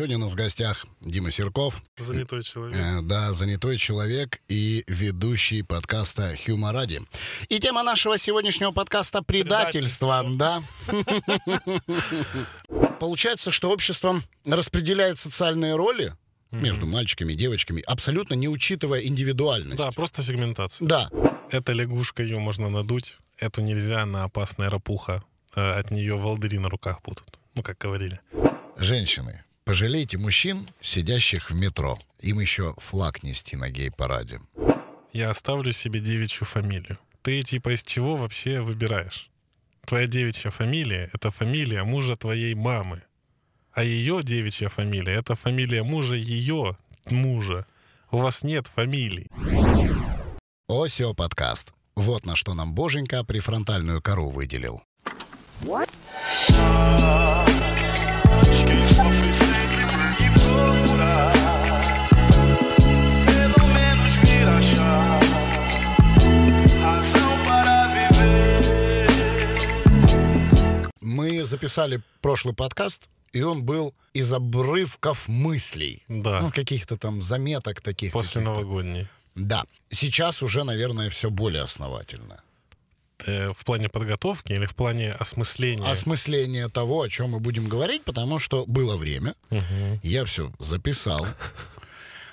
Сегодня у нас в гостях Дима Серков. Занятой человек. Э, да, занятой человек и ведущий подкаста «Хюма ради». И тема нашего сегодняшнего подкаста «Предательство». Да. Получается, что общество распределяет социальные роли между мальчиками и девочками, абсолютно не учитывая индивидуальность. Да, просто сегментация. Да. Эта лягушка, ее можно надуть, эту нельзя, на опасная рапуха. Э, От нее волдыри на руках будут. Ну, как говорили. Женщины, пожалейте мужчин, сидящих в метро. Им еще флаг нести на гей-параде. Я оставлю себе девичью фамилию. Ты типа из чего вообще выбираешь? Твоя девичья фамилия — это фамилия мужа твоей мамы. А ее девичья фамилия — это фамилия мужа ее мужа. У вас нет фамилий. Осио подкаст. Вот на что нам Боженька префронтальную кору выделил. Quem Мы записали прошлый подкаст, и он был из обрывков мыслей. Да. Ну, каких-то там заметок таких. После новогодней. Да. Сейчас уже, наверное, все более основательно. Э, в плане подготовки или в плане осмысления? Осмысление того, о чем мы будем говорить, потому что было время. Мгм. Я все записал,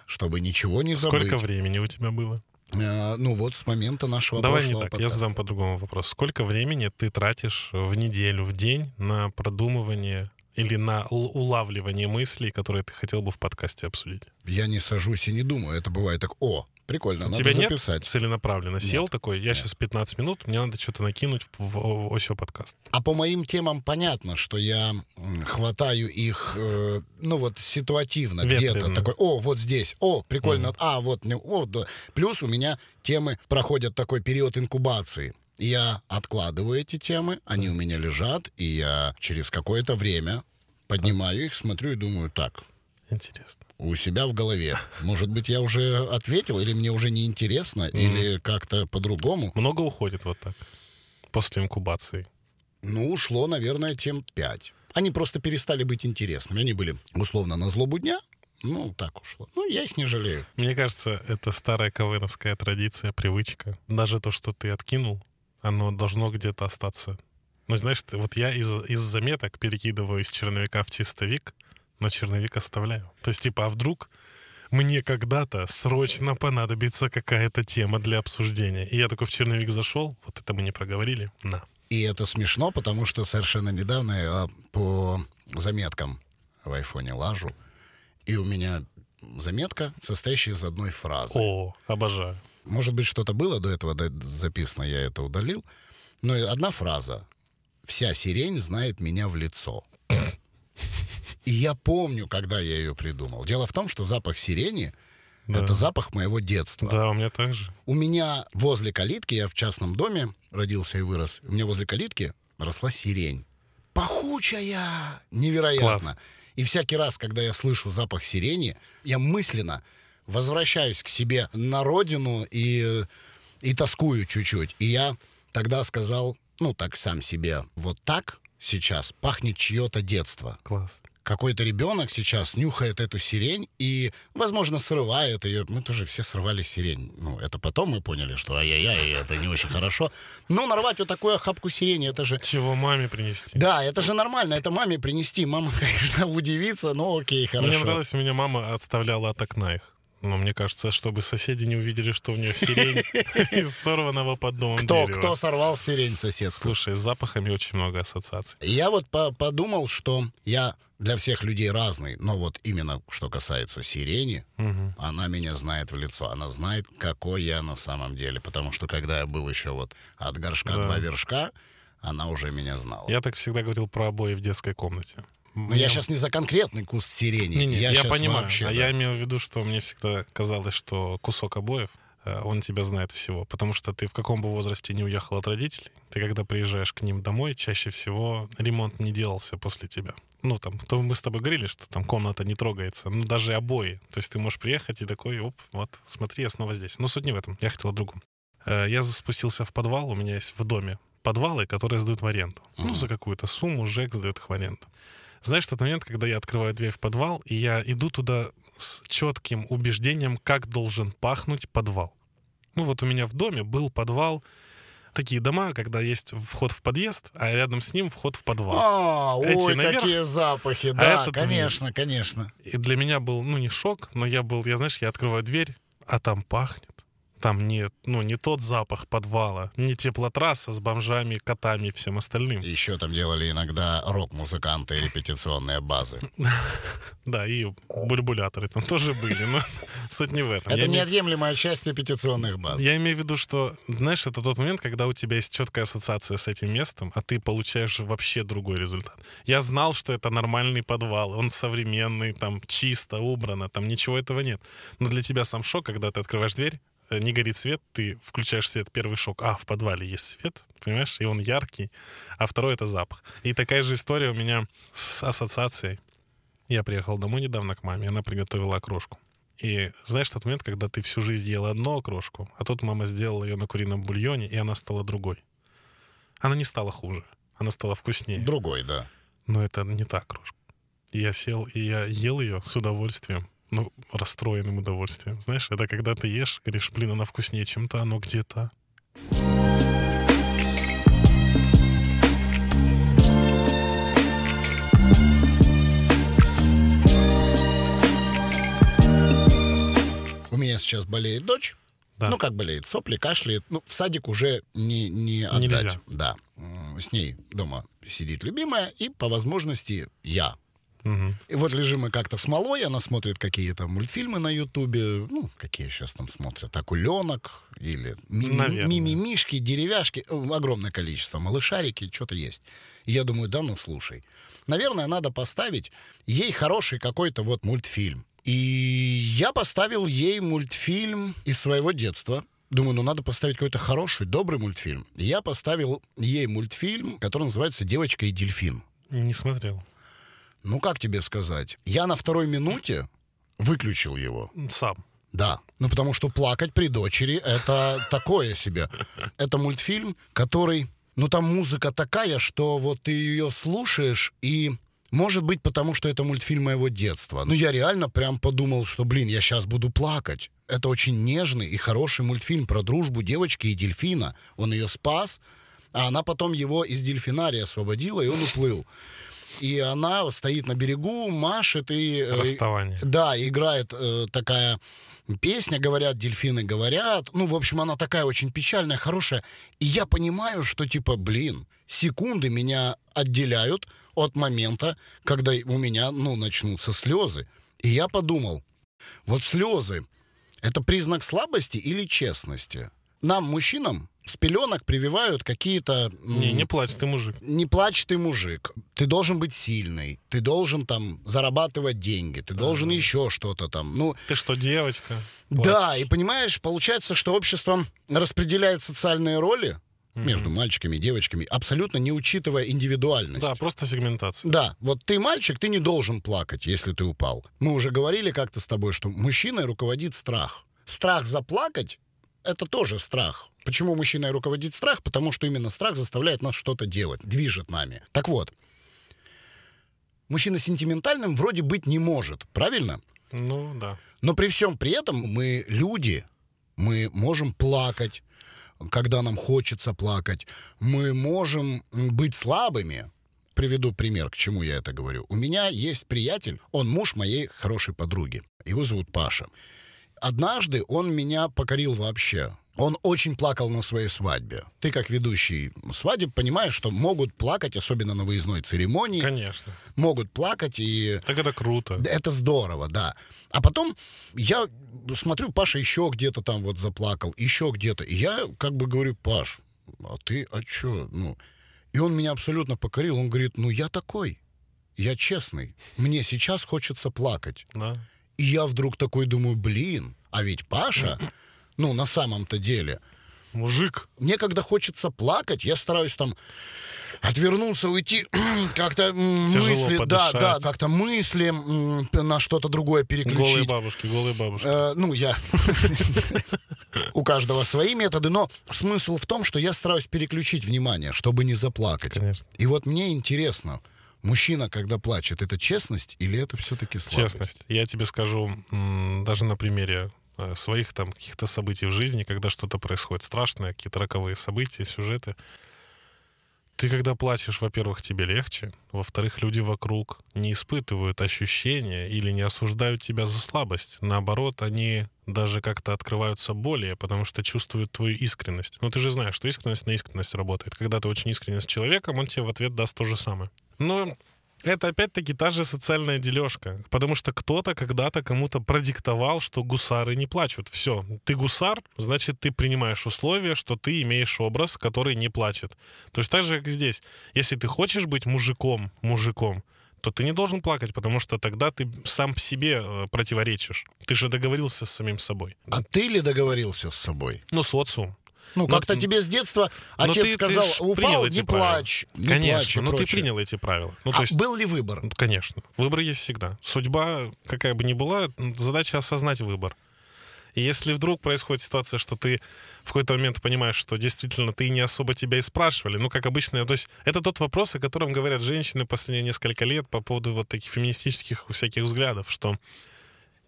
чтобы ничего не забыть. Сколько времени у тебя было? Э, ну вот с момента нашего Давай не прошлого так, я подкаста. задам по-другому вопрос. Сколько времени ты тратишь в неделю, в день на продумывание или на улавливание мыслей, которые ты хотел бы в подкасте обсудить? Я не сажусь и не думаю. Это бывает так, о, прикольно, У надо тебя нет записать. целенаправленно? Сел Нет. такой, я сейчас 15 минут, мне надо что-то накинуть в, Осио подкаст. А по моим темам понятно, что я хватаю их, э, ну вот ситуативно где-то. Такой, о, вот здесь, о, прикольно, а, вот, не- о, да. Плюс у меня темы проходят такой период инкубации. Я откладываю эти темы, они у меня лежат, и я через какое-то время поднимаю их, смотрю и думаю, так, Интересно. У себя в голове. Может быть, я уже ответил, или мне уже неинтересно, или как-то по-другому. Много уходит вот так после инкубации? Ну, ушло, наверное, тем пять. Они просто перестали быть интересными. Они были, условно, на злобу дня. Ну, так ушло. Ну, я их не жалею. Мне кажется, это старая КВНовская традиция, привычка. Даже то, что ты откинул, оно должно где-то остаться. Ну, знаешь, ты, вот я из, из заметок перекидываю из черновика в чистовик, но черновик оставляю. То есть, типа, а вдруг мне когда-то срочно понадобится какая-то тема для обсуждения. И я такой в черновик зашел, вот это мы не проговорили, на. И это смешно, потому что совершенно недавно я по заметкам в айфоне лажу, и у меня заметка, состоящая из одной фразы. О, обожаю. Может быть, что-то было до этого записано, я это удалил. Но одна фраза. «Вся сирень знает меня в лицо». И я помню, когда я ее придумал. Дело в том, что запах сирени Да. это запах моего детства. Да, у меня так же. У меня возле калитки, я в частном доме родился и вырос, у меня возле калитки росла сирень. Пахучая! Невероятно. Класс. И всякий раз, когда я слышу запах сирени, я мысленно возвращаюсь к себе на родину и, и тоскую чуть-чуть. И я тогда сказал, ну так сам себе, вот так сейчас пахнет чье-то детство Класс. Какой-то ребенок сейчас нюхает эту сирень и, возможно, срывает ее. Мы тоже все срывали сирень. Ну, это потом мы поняли, что ай-яй-яй, это не очень хорошо. Но нарвать вот такую охапку сирени, это же... Чего маме принести? Да, это же нормально, это маме принести. Мама, конечно, удивится, но окей, Мне хорошо. нравилось, у меня мама отставляла от окна их. Но мне кажется, чтобы соседи не увидели, что у нее сирень из сорванного под домом Кто, дерева. кто сорвал сирень сосед? Слушай, с запахами очень много ассоциаций. Я вот по- подумал, что я для всех людей разный, но вот именно что касается сирени, Мгм. Она меня знает в лицо, она знает, какой я на самом деле. Потому что когда я был еще вот от горшка Да. два вершка, она уже меня знала. Я так всегда говорил про обои в детской комнате. Но я сейчас не за конкретный куст сирени. Не, не, я, щас понимаю. вообще, а да. я имел в виду, что мне всегда казалось, что кусок обоев, э, он тебя знает всего. Потому что ты в каком бы возрасте не уехал от родителей, ты когда приезжаешь к ним домой, чаще всего ремонт не делался после тебя. Ну, там, то мы с тобой говорили, что там комната не трогается. Ну, даже обои. То есть ты можешь приехать и такой, оп, вот, смотри, я снова здесь. Но суть не в этом. Я хотел о другом. Э, Я спустился в подвал, у меня есть в доме подвалы, которые сдают в аренду. Ну, за какую-то сумму ЖЭК сдает их в аренду. Знаешь, тот момент, когда я открываю дверь в подвал, и я иду туда с четким убеждением, как должен пахнуть подвал. Ну вот у меня в доме был подвал, такие дома, когда есть вход в подъезд, а рядом с ним вход в подвал. А, Эти ой, наверх, какие запахи, да, этот конечно, конечно. И для меня был, ну, не шок, но я был, я, знаешь, я открываю дверь, а там пахнет. Там не, ну, не тот запах подвала, не теплотрасса с бомжами, котами и всем остальным. Еще там делали иногда рок-музыканты и репетиционные базы. Да, и бульбуляторы там тоже были, но суть не в этом. Это неотъемлемая часть репетиционных баз. Я имею в виду, что, знаешь, это тот момент, когда у тебя есть четкая ассоциация с этим местом, а ты получаешь вообще другой результат. Я знал, что это нормальный подвал, он современный, там чисто, убрано, там ничего этого нет. Но для тебя сам шок, когда ты открываешь дверь, не горит свет, ты включаешь свет, первый шок, а, в подвале есть свет, понимаешь, и он яркий, а второй — это запах. И такая же история у меня с ассоциацией. Я приехал домой недавно к маме, она приготовила окрошку. И знаешь тот момент, когда ты всю жизнь ел одну окрошку, а тут мама сделала ее на курином бульоне, и она стала другой. Она не стала хуже, она стала вкуснее. Другой, да. Но это не та окрошка. Я сел, и я ел ее с удовольствием. Ну, расстроенным удовольствием. Знаешь, это когда ты ешь, говоришь, блин, она вкуснее, чем та, но где то У меня сейчас болеет дочь. Да. Ну, как болеет, сопли, кашляет. Ну, в садик уже не, не отдать. Нельзя. Да. С ней дома сидит любимая, и по возможности я. Мгм. И вот лежим мы как-то с малой, она смотрит какие-то мультфильмы на Ютубе, ну, какие сейчас там смотрят, «Акуленок» или ми-. «Мимимишки», «Деревяшки», э, огромное количество, «Малышарики», что-то есть. И я думаю, да ну, слушай, наверное, надо поставить ей хороший какой-то вот мультфильм. И я поставил ей мультфильм из своего детства. Думаю, ну надо поставить какой-то хороший, добрый мультфильм. И я поставил ей мультфильм, который называется «Девочка и дельфин». Не смотрел. Ну, как тебе сказать? Я на второй минуте выключил его. Сам. Да. Ну, потому что плакать при дочери — это такое себе. Это мультфильм, который... Ну, там музыка такая, что вот ты ее слушаешь, и... Может быть, потому что это мультфильм моего детства. Ну, я реально прям подумал, что, блин, я сейчас буду плакать. Это очень нежный и хороший мультфильм про дружбу девочки и дельфина. Он ее спас, а она потом его из дельфинария освободила, и он уплыл. И она стоит на берегу, машет и... э, Расставание. да, играет э, такая песня, говорят, дельфины говорят. Ну, в общем, она такая очень печальная, хорошая. И я понимаю, что типа, блин, секунды меня отделяют от момента, когда у меня, ну, начнутся слезы. И я подумал, вот слезы — это признак слабости или честности? Нам, мужчинам, с пеленок прививают какие-то... Не, не плачь, ты мужик. не плачь ты, мужик. Ты должен быть сильный. Ты должен там зарабатывать деньги. Ты должен еще что-то там. Ну, Ты что, девочка? да, и понимаешь, получается, что общество распределяет социальные роли между мальчиками и девочками, абсолютно не учитывая индивидуальность. Да, просто сегментация. Да, вот ты мальчик, ты не должен плакать, если ты упал. Мы уже говорили как-то с тобой, что мужчиной руководит страх. Страх заплакать — это тоже страх. Почему мужчиной руководит страх? Потому что именно страх заставляет нас что-то делать, движет нами. Так вот, мужчина сентиментальным вроде быть не может, правильно? Ну, да. Но при всем при этом мы люди, мы можем плакать, когда нам хочется плакать. Мы можем быть слабыми. Приведу пример, к чему я это говорю. У меня есть приятель, он муж моей хорошей подруги. Его зовут Паша. Однажды он меня покорил вообще. Он очень плакал на своей свадьбе. Ты, как ведущий свадеб, понимаешь, что могут плакать, особенно на выездной церемонии. Конечно. Могут плакать и Так это круто. Это здорово, да. А потом я смотрю, Паша еще где-то там вот заплакал, еще где-то. И я как бы говорю, Паш, а ты, а чё? Ну, и он меня абсолютно покорил. Он говорит, ну я такой, я честный. Мне сейчас хочется плакать. Да. И я вдруг такой думаю, блин, а ведь Паша, ну на самом-то деле, Мужик. мне когда хочется плакать, я стараюсь там отвернуться, уйти, как-то мысли, да, подышать. да, как-то мысли на что-то другое Голые переключить. бабушки, голые бабушки. Э, ну, я... У каждого свои методы, но смысл в том, что я стараюсь переключить внимание, чтобы не заплакать. Конечно. И вот мне интересно, Мужчина, когда плачет, это честность или это все-таки слабость? Честность. Я тебе скажу, даже на примере э, своих там каких-то событий в жизни, когда что-то происходит страшное, какие-то роковые события, сюжеты. Ты когда плачешь, во-первых, тебе легче, во-вторых, люди вокруг не испытывают ощущения или не осуждают тебя за слабость. Наоборот, они даже как-то открываются более, потому что чувствуют твою искренность. Ну, ты же знаешь, что искренность на искренность работает. Когда ты очень искренен с человеком, он тебе в ответ даст то же самое. Но это опять-таки та же социальная дележка. Потому что кто-то когда-то кому-то продиктовал, что гусары не плачут. Все, ты гусар, значит, ты принимаешь условия, что ты имеешь образ, который не плачет. То есть так же, как здесь. Если ты хочешь быть мужиком, мужиком, то ты не должен плакать, потому что тогда ты сам себе э, противоречишь. Ты же договорился с самим собой. А ты ли договорился с собой? Ну, социум. Ну, как-то тебе с детства отец ты- ты сказал, принял упал, не плачь, не Конечно, плачь но ты принял эти правила. Ну, а то есть был ли выбор? Ну, Конечно. Выбор есть всегда. Судьба, какая бы ни была, задача осознать выбор. И если вдруг происходит ситуация, что ты в какой-то момент понимаешь, что действительно ты не особо тебя и спрашивали, ну, как обычно, то есть это тот вопрос, о котором говорят женщины последние несколько лет по поводу вот таких феминистических всяких взглядов, что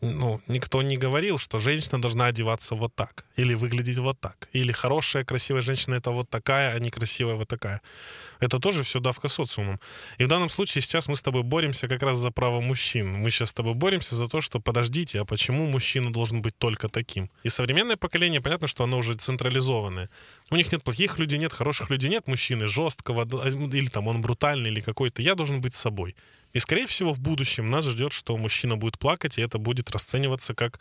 ну, никто не говорил, что женщина должна одеваться вот так, или выглядеть вот так, или хорошая, красивая женщина это вот такая, а не красивая вот такая. Это тоже все давка социумом. И в данном случае сейчас мы с тобой боремся как раз за право мужчин. Мы сейчас с тобой боремся за то, что подождите, а почему мужчина должен быть только таким? И современное поколение, понятно, что оно уже централизованное. У них нет плохих людей, нет хороших людей, нет мужчины жесткого, д- или там он брутальный, или какой-то. Я должен быть собой. И, скорее всего, в будущем нас ждет, что мужчина будет плакать, и это будет расцениваться как,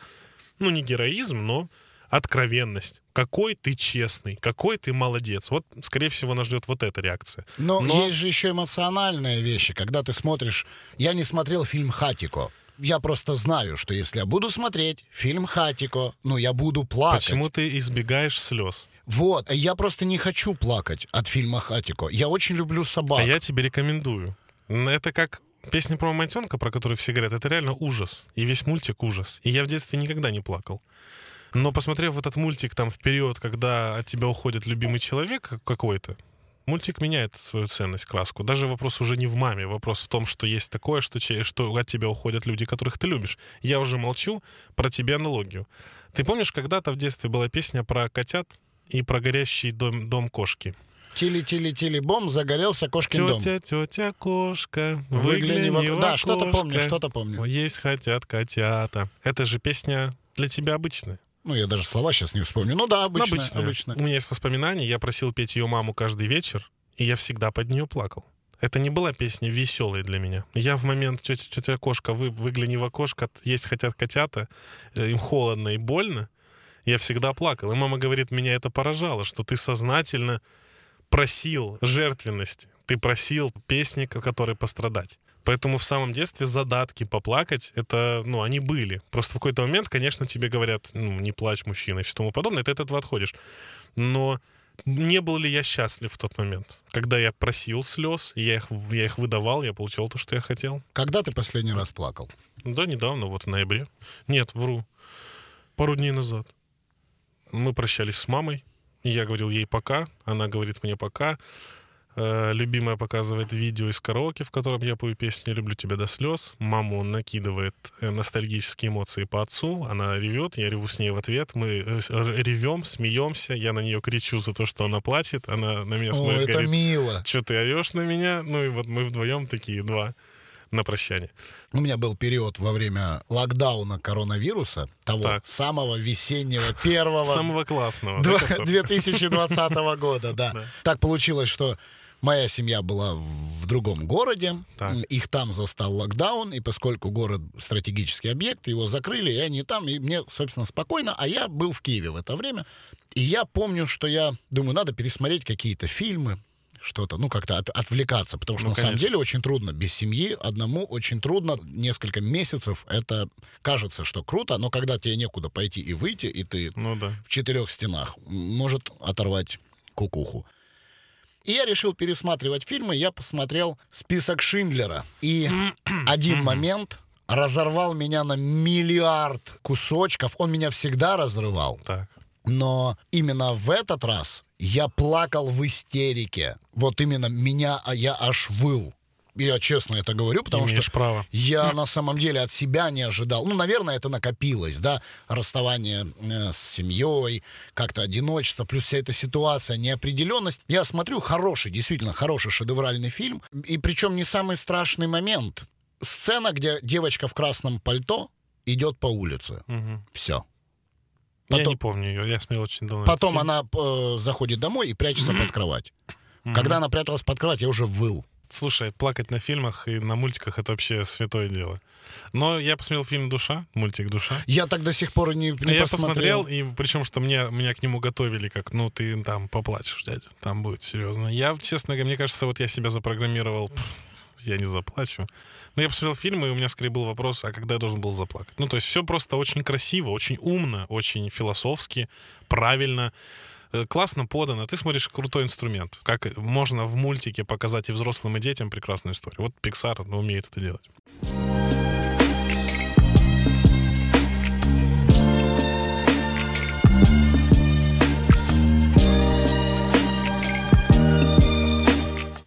ну, не героизм, но откровенность. Какой ты честный, какой ты молодец. Вот, скорее всего, нас ждет вот эта реакция. Но, Но- есть же еще эмоциональные вещи, когда ты смотришь... Я не смотрел фильм «Хатико». Я просто знаю, что если я буду смотреть фильм «Хатико», ну, я буду плакать. Почему ты избегаешь слез? Вот, я просто не хочу плакать от фильма «Хатико». Я очень люблю собак. А я тебе рекомендую. Это как песня про мамонтенка, про которую все говорят. Это реально ужас. И весь мультик ужас. И я в детстве никогда не плакал. Но посмотрев этот мультик там в период, когда от тебя уходит любимый человек какой-то, мультик меняет свою ценность, краску. Даже вопрос уже не в маме, вопрос в том, что есть такое, что, что от тебя уходят люди, которых ты любишь. Я уже молчу про тебе аналогию. Ты помнишь, когда-то в детстве была песня про котят и про горящий дом, дом кошки? Тили-тили-тили-бом, загорелся кошкин дом. Тетя, тетя, кошка, Выгляни выгляни, в в Да, что-то помню, что-то помню. Есть хотят котята. Это же песня для тебя обычная. Ну, я даже слова сейчас не вспомню. Ну да, обычно, обычная. У меня есть воспоминания, я просил петь ее маму каждый вечер, и я всегда под нее плакал. Это не была песня веселая для меня. Я в момент тетя, тетя кошка, вы выгляни в окошко, есть хотят котята, э, им холодно и больно. Я всегда плакал. И мама говорит, меня это поражало, что ты сознательно просил жертвенности. Ты просил песни, к- которой пострадать. Поэтому в самом детстве задатки поплакать, это, ну, они были. Просто в какой-то момент, конечно, тебе говорят, ну, не плачь, мужчина, и все тому подобное, ты от этого отходишь. Но не был ли я счастлив в тот момент? Когда я просил слез, я их, я их выдавал, я получал то, что я хотел. Когда ты последний раз плакал? Да, недавно, вот в ноябре. Нет, вру. Пару дней назад. Мы прощались с мамой. Я говорил ей пока, она говорит мне пока. Э, Любимая показывает видео из караоке, в котором я пою песню «Люблю тебя до слез». Маму накидывает э, ностальгические эмоции по отцу. Она ревет, я реву с ней в ответ. Мы э, ревем, смеемся. Я на нее кричу за то, что она плачет. Она на меня О, смотрит, это говорит, мило. что ты орешь на меня? Ну и вот мы вдвоем такие два на прощание. У меня был период во время локдауна коронавируса, того Так. самого весеннего, первого Самого классного. да, Два- который- 2020 года, да. Так получилось, что моя семья была в другом городе, Так. Их там застал локдаун, и поскольку город стратегический объект, его закрыли, и они там, и мне, собственно, спокойно, а я был в Киеве в это время, и я помню, что я думаю, надо пересмотреть какие-то фильмы, что-то, ну, как-то от- отвлекаться, потому что Ну, на самом конечно. деле очень трудно без семьи, одному очень трудно, несколько месяцев, это кажется, что круто, но когда тебе некуда пойти и выйти, и ты Ну да. в четырех стенах может оторвать кукуху. И я решил пересматривать фильмы. Я посмотрел список Шиндлера. И один момент разорвал меня на миллиард кусочков. Он меня всегда разрывал. Так. Но именно в этот раз я плакал в истерике. Вот именно меня, а я аж выл. Я честно это говорю, потому Имеешь что право. я на самом деле от себя не ожидал. Ну, наверное, это накопилось, да, расставание э, с семьей, как-то одиночество, плюс вся эта ситуация, неопределенность. Я смотрю хороший, действительно хороший шедевральный фильм, и причем не самый страшный момент. Сцена, где девочка в красном пальто идет по улице. Мгм. Все. Я Потом- не помню ее, я смотрел очень давно. Потом она э, заходит домой и прячется под кровать. Когда она пряталась под кровать, я уже выл. Слушай, плакать на фильмах и на мультиках — это вообще святое дело. Но я посмотрел фильм «Душа», мультик «Душа». Я так до сих пор не, не я посмотрел. и причем, что мне, меня к нему готовили, как, ну, ты там поплачешь, дядя, там будет серьезно. Я, честно говоря, мне кажется, вот я себя запрограммировал, «Пф, я не заплачу. Но я посмотрел фильм, и у меня скорее был вопрос, а когда я должен был заплакать? Ну, то есть все просто очень красиво, очень умно, очень философски, правильно, э, классно подано. Ты смотришь крутой инструмент. Как можно в мультике показать и взрослым, и детям прекрасную историю. Вот Pixar ну, умеет это делать.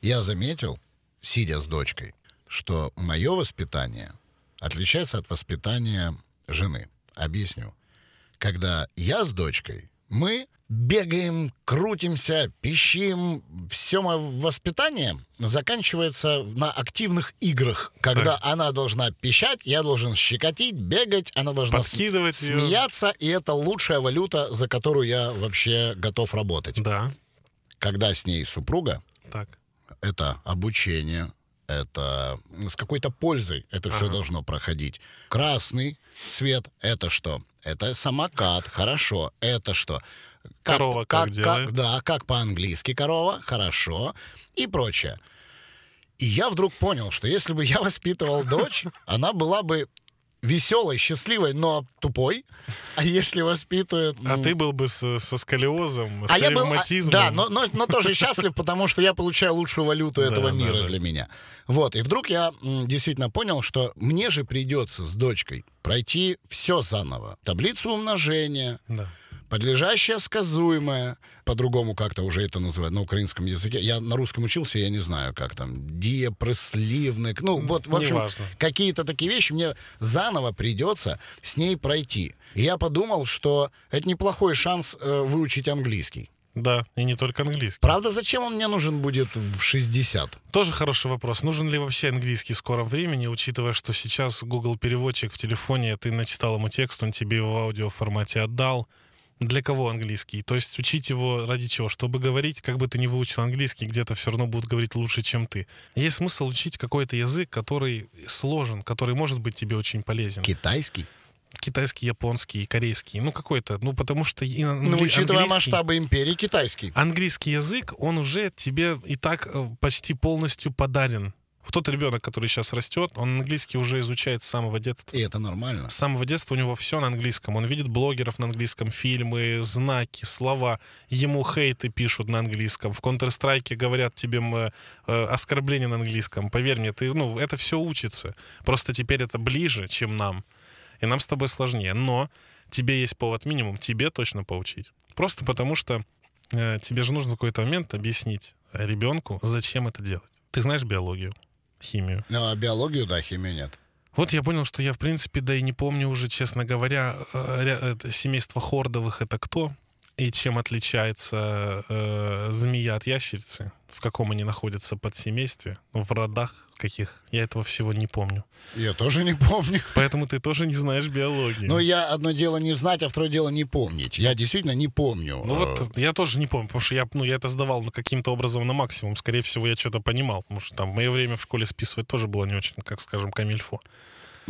Я заметил, сидя с дочкой, что мое воспитание отличается от воспитания жены. Объясню. Когда я с дочкой, мы бегаем, крутимся, пищим. Все мое воспитание заканчивается на активных играх, когда Так. она должна пищать, я должен щекотить, бегать, она должна см- Подкидывать её. смеяться, и это лучшая валюта, за которую я вообще готов работать. Да, Когда с ней супруга, так. Это обучение, это с какой-то пользой это все Ага. должно проходить. Красный цвет это что? Это самокат, хорошо. Это что? Корова как делает? Да, как по-английски корова, хорошо. И прочее. И я вдруг понял, что если бы я воспитывал дочь, она была бы веселой, счастливой, но тупой. А если воспитывает... А ну, ты был бы с- со сколиозом, с а я был, а, ревматизмом. да, но, но, но тоже счастлив, потому что я получаю лучшую валюту этого Да, да, мира да. для меня. Вот, и вдруг я м, действительно понял, что мне же придется с дочкой пройти все заново. Таблицу умножения, Да. Подлежащее сказуемое, по-другому как-то уже это называют на украинском языке. Я на русском учился, я не знаю, как там, диапреслівник, ну вот, в общем, какие-то такие вещи мне заново придется с ней пройти. И я подумал, что это неплохой шанс э, выучить английский. Да, и не только английский. Правда, зачем он мне нужен будет в 60? Тоже хороший вопрос. Нужен ли вообще английский в скором времени, учитывая, что сейчас Google переводчик в телефоне, ты начитал ему текст, он тебе его в аудиоформате отдал. Для кого английский? То есть учить его ради чего? Чтобы говорить, как бы ты не выучил английский, где-то все равно будут говорить лучше, чем ты. Есть смысл учить какой-то язык, который сложен, который может быть тебе очень полезен. Китайский? Китайский, японский, корейский. Ну, какой-то. Ну, потому что и Ну, англи- учитывая английский- масштабы империи, китайский. английский язык, он уже тебе и так э, почти полностью подарен. Тот ребенок, который сейчас растет, он английский уже изучает с самого детства. И это нормально. С самого детства у него все на английском. Он видит блогеров на английском, фильмы, знаки, слова. Ему хейты пишут на английском. В Counter-Strike говорят тебе э, оскорбления на английском. Поверь мне, ты, ну, это все учится. Просто теперь это ближе, чем нам. И нам с тобой сложнее. Но тебе есть повод минимум, тебе точно поучить. Просто потому что э, тебе же нужно в какой-то момент объяснить ребенку, зачем это делать. Ты знаешь биологию, химию. Ну, а биологию, да, химию нет. Вот я понял, что я, в принципе, да и не помню уже, честно говоря, э, это семейство хордовых это кто и чем отличается э, змея от ящерицы, в каком они находятся подсемействе, в родах каких. Я этого всего не помню. Я тоже не помню. Поэтому ты тоже не знаешь биологии. Но я одно дело не знать, а второе дело не помнить. Я действительно не помню. Ну Э, вот я тоже не помню, потому что я, ну, я это сдавал ну, каким-то образом на максимум. Скорее всего, я что-то понимал, потому что там в мое время в школе списывать тоже было не очень, как скажем, камильфо.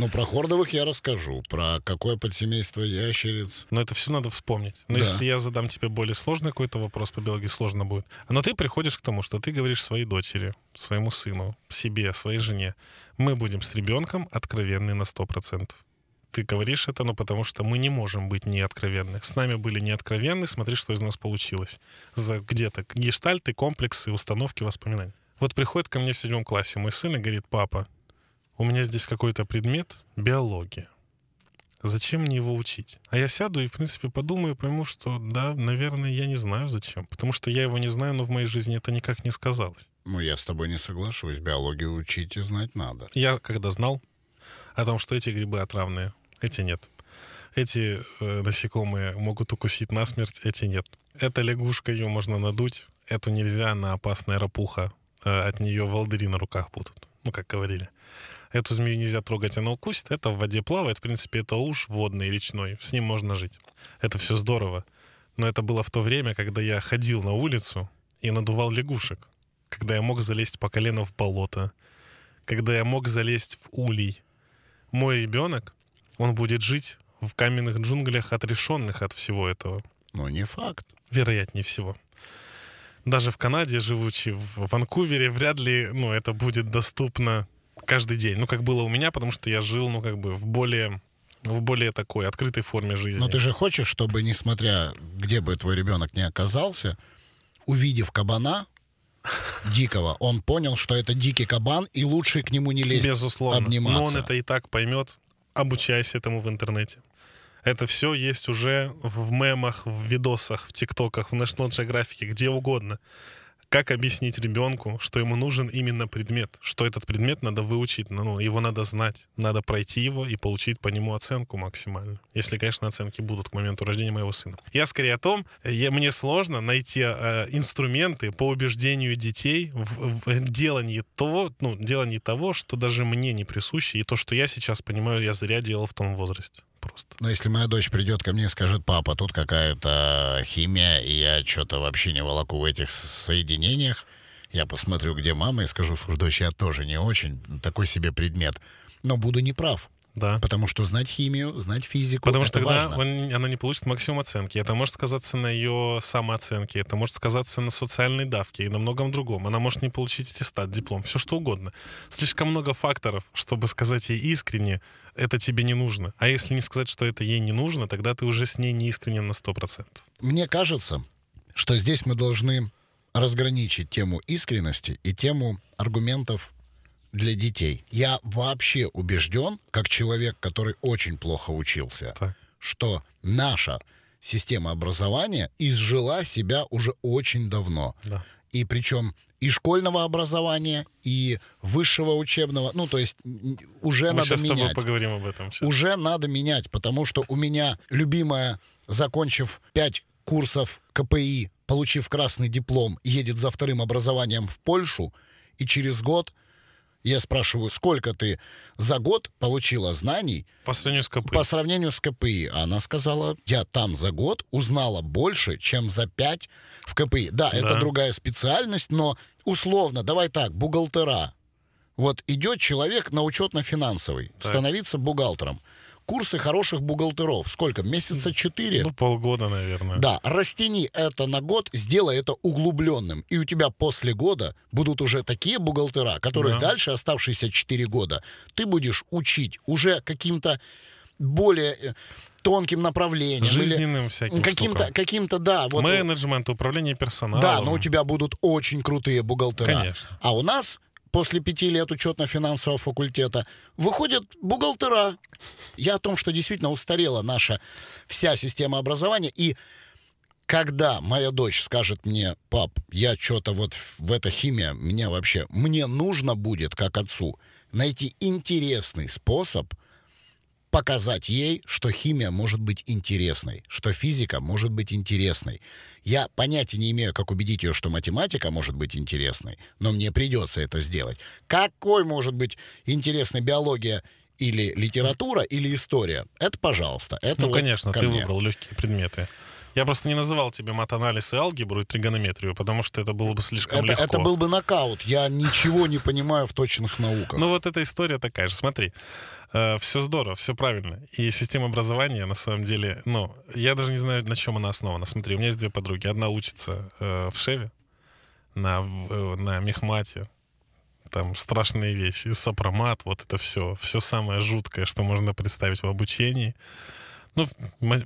Ну, про хордовых я расскажу. Про какое подсемейство ящериц. Но это все надо вспомнить. Но Да. если я задам тебе более сложный какой-то вопрос по биологии, сложно будет. Но ты приходишь к тому, что ты говоришь своей дочери, своему сыну, себе, своей жене. Мы будем с ребенком откровенны на 100%. Ты говоришь это, ну, потому что мы не можем быть неоткровенны. С нами были неоткровенны, смотри, что из нас получилось. За где-то гештальты, комплексы, установки, воспоминания. Вот приходит ко мне в седьмом классе мой сын и говорит, папа, у меня здесь какой-то предмет — биология. Зачем мне его учить? А я сяду и, в принципе, подумаю, пойму, что да, наверное, я не знаю зачем. Потому что я его не знаю, но в моей жизни это никак не сказалось. Ну, я с тобой не соглашусь. Биологию учить и знать надо. Я когда знал о том, что эти грибы отравные, эти нет. Эти э, насекомые могут укусить насмерть, эти нет. Эта лягушка, ее можно надуть, эту нельзя, она опасная рапуха. Э, от нее волдыри на руках будут, ну, как говорили. Эту змею нельзя трогать, она укусит. Это в воде плавает, в принципе, это уж водный, речной. С ним можно жить. Это все здорово. Но это было в то время, когда я ходил на улицу и надувал лягушек. Когда я мог залезть по колено в болото. Когда я мог залезть в улей. Мой ребенок, он будет жить в каменных джунглях, отрешенных от всего этого. Ну, не факт. Вероятнее всего. Даже в Канаде, живучи в Ванкувере, вряд ли ну, это будет доступно каждый день. Ну, как было у меня, потому что я жил, ну, как бы в более в более такой открытой форме жизни. Но ты же хочешь, чтобы, несмотря где бы твой ребенок ни оказался, увидев кабана дикого, он понял, что это дикий кабан, и лучше к нему не лезть Безусловно. обниматься. Но он это и так поймет. Обучайся этому в интернете. Это все есть уже в мемах, в видосах, в тиктоках, в National Geographic, где угодно. Как объяснить ребенку, что ему нужен именно предмет, что этот предмет надо выучить, ну, его надо знать, надо пройти его и получить по нему оценку максимально. Если, конечно, оценки будут к моменту рождения моего сына. Я скорее о том, я, мне сложно найти э, инструменты по убеждению детей в, в делании того, ну, делании того, что даже мне не присуще, и то, что я сейчас понимаю, я зря делал в том возрасте. Просто. Но если моя дочь придет ко мне и скажет, папа, тут какая-то химия, и я что-то вообще не волоку в этих соединениях, я посмотрю, где мама, и скажу, слушай, дочь, я тоже не очень, такой себе предмет. Но буду неправ, Да. потому что знать химию, знать физику, Потому что тогда он- она не получит максимум оценки. Это может сказаться на ее самооценке, это может сказаться на социальной давке и на многом другом. Она может не получить аттестат, диплом, все что угодно. Слишком много факторов, чтобы сказать ей искренне, это тебе не нужно. А если не сказать, что это ей не нужно, тогда ты уже с ней не искренен на 100%. Мне кажется, что здесь мы должны разграничить тему искренности и тему аргументов для детей. Я вообще убежден, как человек, который очень плохо учился, Так. что наша система образования изжила себя уже очень давно. Да. И причем и школьного образования, и высшего учебного, ну, то есть уже Мы надо сейчас с тобой менять поговорим об этом. щас. уже надо менять, потому что у меня любимая, закончив пять курсов КПИ, получив красный диплом, едет за вторым образованием в Польшу, и через год я спрашиваю, сколько ты за год получила знаний По сравнению с КП. по сравнению с КПИ. А Она сказала, я там за год узнала больше, чем за пять в КПИ. Да, это Да. другая специальность, но условно, давай так, бухгалтера. Вот идет человек на учетно-финансовый, Так. становиться бухгалтером. Курсы хороших бухгалтеров. Сколько? Месяца четыре? Ну, полгода, наверное. Да, растяни это на год, сделай это углубленным. И у тебя после года будут уже такие бухгалтера, которые Да. дальше оставшиеся 4 года ты будешь учить уже каким-то более э, тонким направлением. Жизненным всяким каким-то, каким-то, да. Вот, Менеджмент, управление персоналом. да, но у тебя будут очень крутые бухгалтера. Конечно. А у нас после пяти лет учетно-финансового факультета выходят бухгалтера. Я о том, что действительно устарела наша вся система образования. И когда моя дочь скажет мне, пап, я что-то вот в, эта химия, меня вообще, мне нужно будет, как отцу, найти интересный способ показать ей, что химия может быть интересной, что физика может быть интересной. Я понятия не имею, как убедить ее, что математика может быть интересной, но мне придется это сделать. Какой может быть интересной биология или литература, или история? Это, пожалуйста. Это Ну, вот конечно, ко ты мне. выбрал легкие предметы. Я просто не называл тебе матанализ и алгебру и тригонометрию, потому что это было бы слишком Это, легко. это был бы нокаут. Я ничего не понимаю в точных науках. Ну вот эта история такая же. Смотри, все здорово, все правильно. И система образования, на самом деле, ну, я даже не знаю, на чем она основана. Смотри, у меня есть две подруги. Одна учится э, в Шеве, на, в- э, на Мехмате. Там страшные вещи. Сопромат, вот это все. Все самое жуткое, что можно представить в обучении. Ну,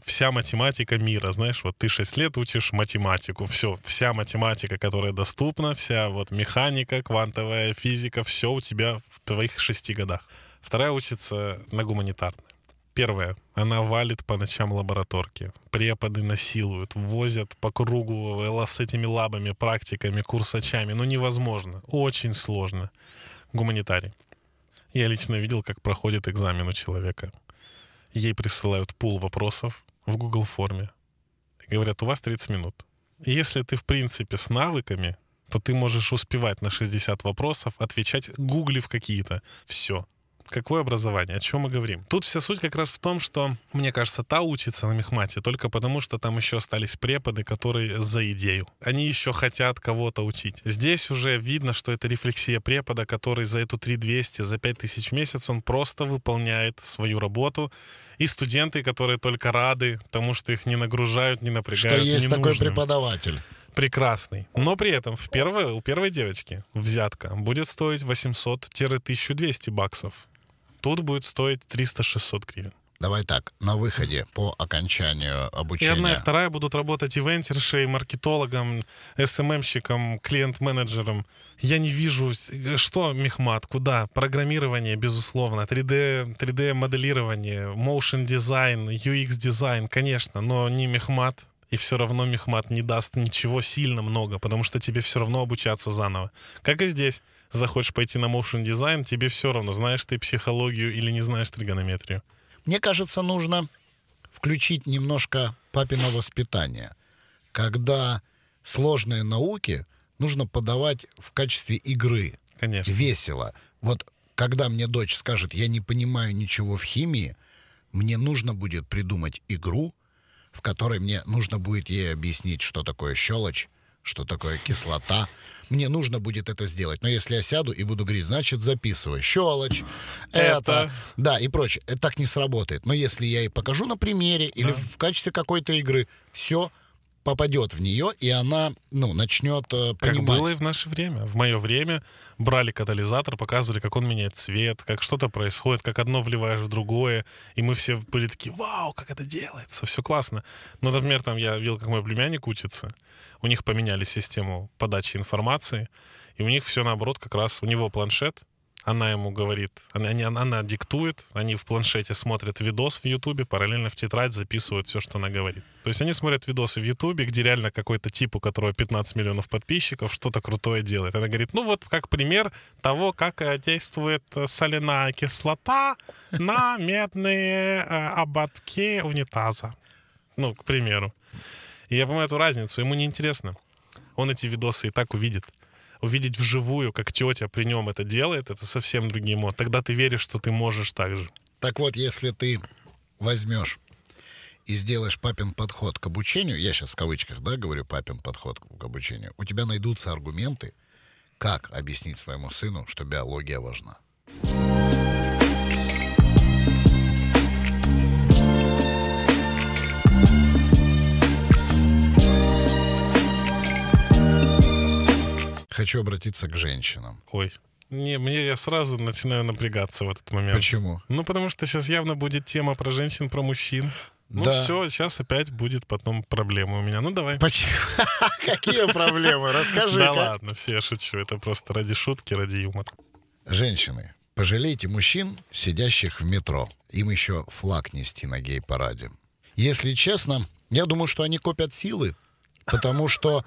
вся математика мира, знаешь, вот ты 6 лет учишь математику, все, вся математика, которая доступна, вся вот механика, квантовая физика, все у тебя в твоих шести годах. Вторая учится на гуманитарной. Первое. Она валит по ночам лабораторки. Преподы насилуют, возят по кругу э, с этими лабами, практиками, курсачами. Ну, невозможно. Очень сложно. Гуманитарий. Я лично видел, как проходит экзамен у человека. Ей присылают пул вопросов в Google форме. И говорят, у вас 30 минут. И если ты, в принципе, с навыками, то ты можешь успевать на 60 вопросов, отвечать, гуглив какие-то. Все. Какое образование? О чем мы говорим? Тут вся суть как раз в том, что, мне кажется, та учится на мехмате только потому, что там еще остались преподы, которые за идею. Они еще хотят кого-то учить. Здесь уже видно, что это рефлексия препода, который за эту 3200, за 5000 в месяц, он просто выполняет свою работу. И студенты, которые только рады тому, что их не нагружают, не напрягают, Что есть такой преподаватель. прекрасный. Но при этом в первой, у первой девочки взятка будет стоить 800-1200 баксов. Тут будет стоить 300-600 гривен. Давай так, на выходе по окончанию И обучения. одна, и вторая будут работать ивентершей, маркетологом, СММщиком, клиент-менеджером. Я не вижу, с- что мехмат, куда. Программирование, безусловно, 3D, 3D-моделирование, motion дизайн, UX дизайн, конечно, но не мехмат. И все равно мехмат не даст ничего сильно много, потому что тебе все равно обучаться заново. Как и здесь. Захочешь пойти на motion дизайн, тебе все равно, знаешь ты психологию или не знаешь тригонометрию. Мне кажется, нужно включить немножко папино воспитание. Когда сложные науки нужно подавать в качестве игры. Конечно. Весело. Вот когда мне дочь скажет, я не понимаю ничего в химии, мне нужно будет придумать игру, в которой мне нужно будет ей объяснить, что такое щелочь, что такое кислота. Мне нужно будет это сделать. Но если я сяду и буду говорить, значит, записывай. Щелочь, это, Это. да, и прочее. Это так не сработает. Но если я ей покажу на примере или Да. в качестве какой-то игры, все попадет в нее, и она, ну, начнет э, Как понимать. было и в наше время. В мое время брали катализатор, показывали, как он меняет цвет, как что-то происходит, как одно вливаешь в другое, и мы все были такие, вау, как это делается, все классно. Но, например, там я видел, как мой племянник учится, у них поменяли систему подачи информации, и у них все наоборот, как раз у него планшет, она ему говорит, она, она, она диктует, они в планшете смотрят видос в Ютубе, параллельно в тетрадь записывают все, что она говорит. То есть они смотрят видосы в Ютубе, где реально какой-то тип, у которого 15 миллионов подписчиков, что-то крутое делает. Она говорит, ну вот как пример того, как э, действует э, соляная кислота на медные э, ободки унитаза. Ну, к примеру. И я понимаю эту разницу, ему неинтересно. Он эти видосы и так увидит увидеть вживую, как тетя при нем это делает, это совсем другие эмоции. Тогда ты веришь, что ты можешь так же. Так вот, если ты возьмешь и сделаешь папин подход к обучению, я сейчас в кавычках, да, говорю папин подход к обучению, у тебя найдутся аргументы, как объяснить своему сыну, что биология важна. Хочу обратиться к женщинам. Ой. Не, мне я сразу начинаю напрягаться в этот момент. Почему? Ну, потому что сейчас явно будет тема про женщин, про мужчин. Ну, Да. все, сейчас опять будет потом проблема у меня. Ну, давай. Почему? Какие проблемы? Расскажи. Да ладно, все, я шучу. Это просто ради шутки, ради юмора. Женщины, пожалейте мужчин, сидящих в метро. Им еще флаг нести на гей-параде. Если честно, я думаю, что они копят силы, потому что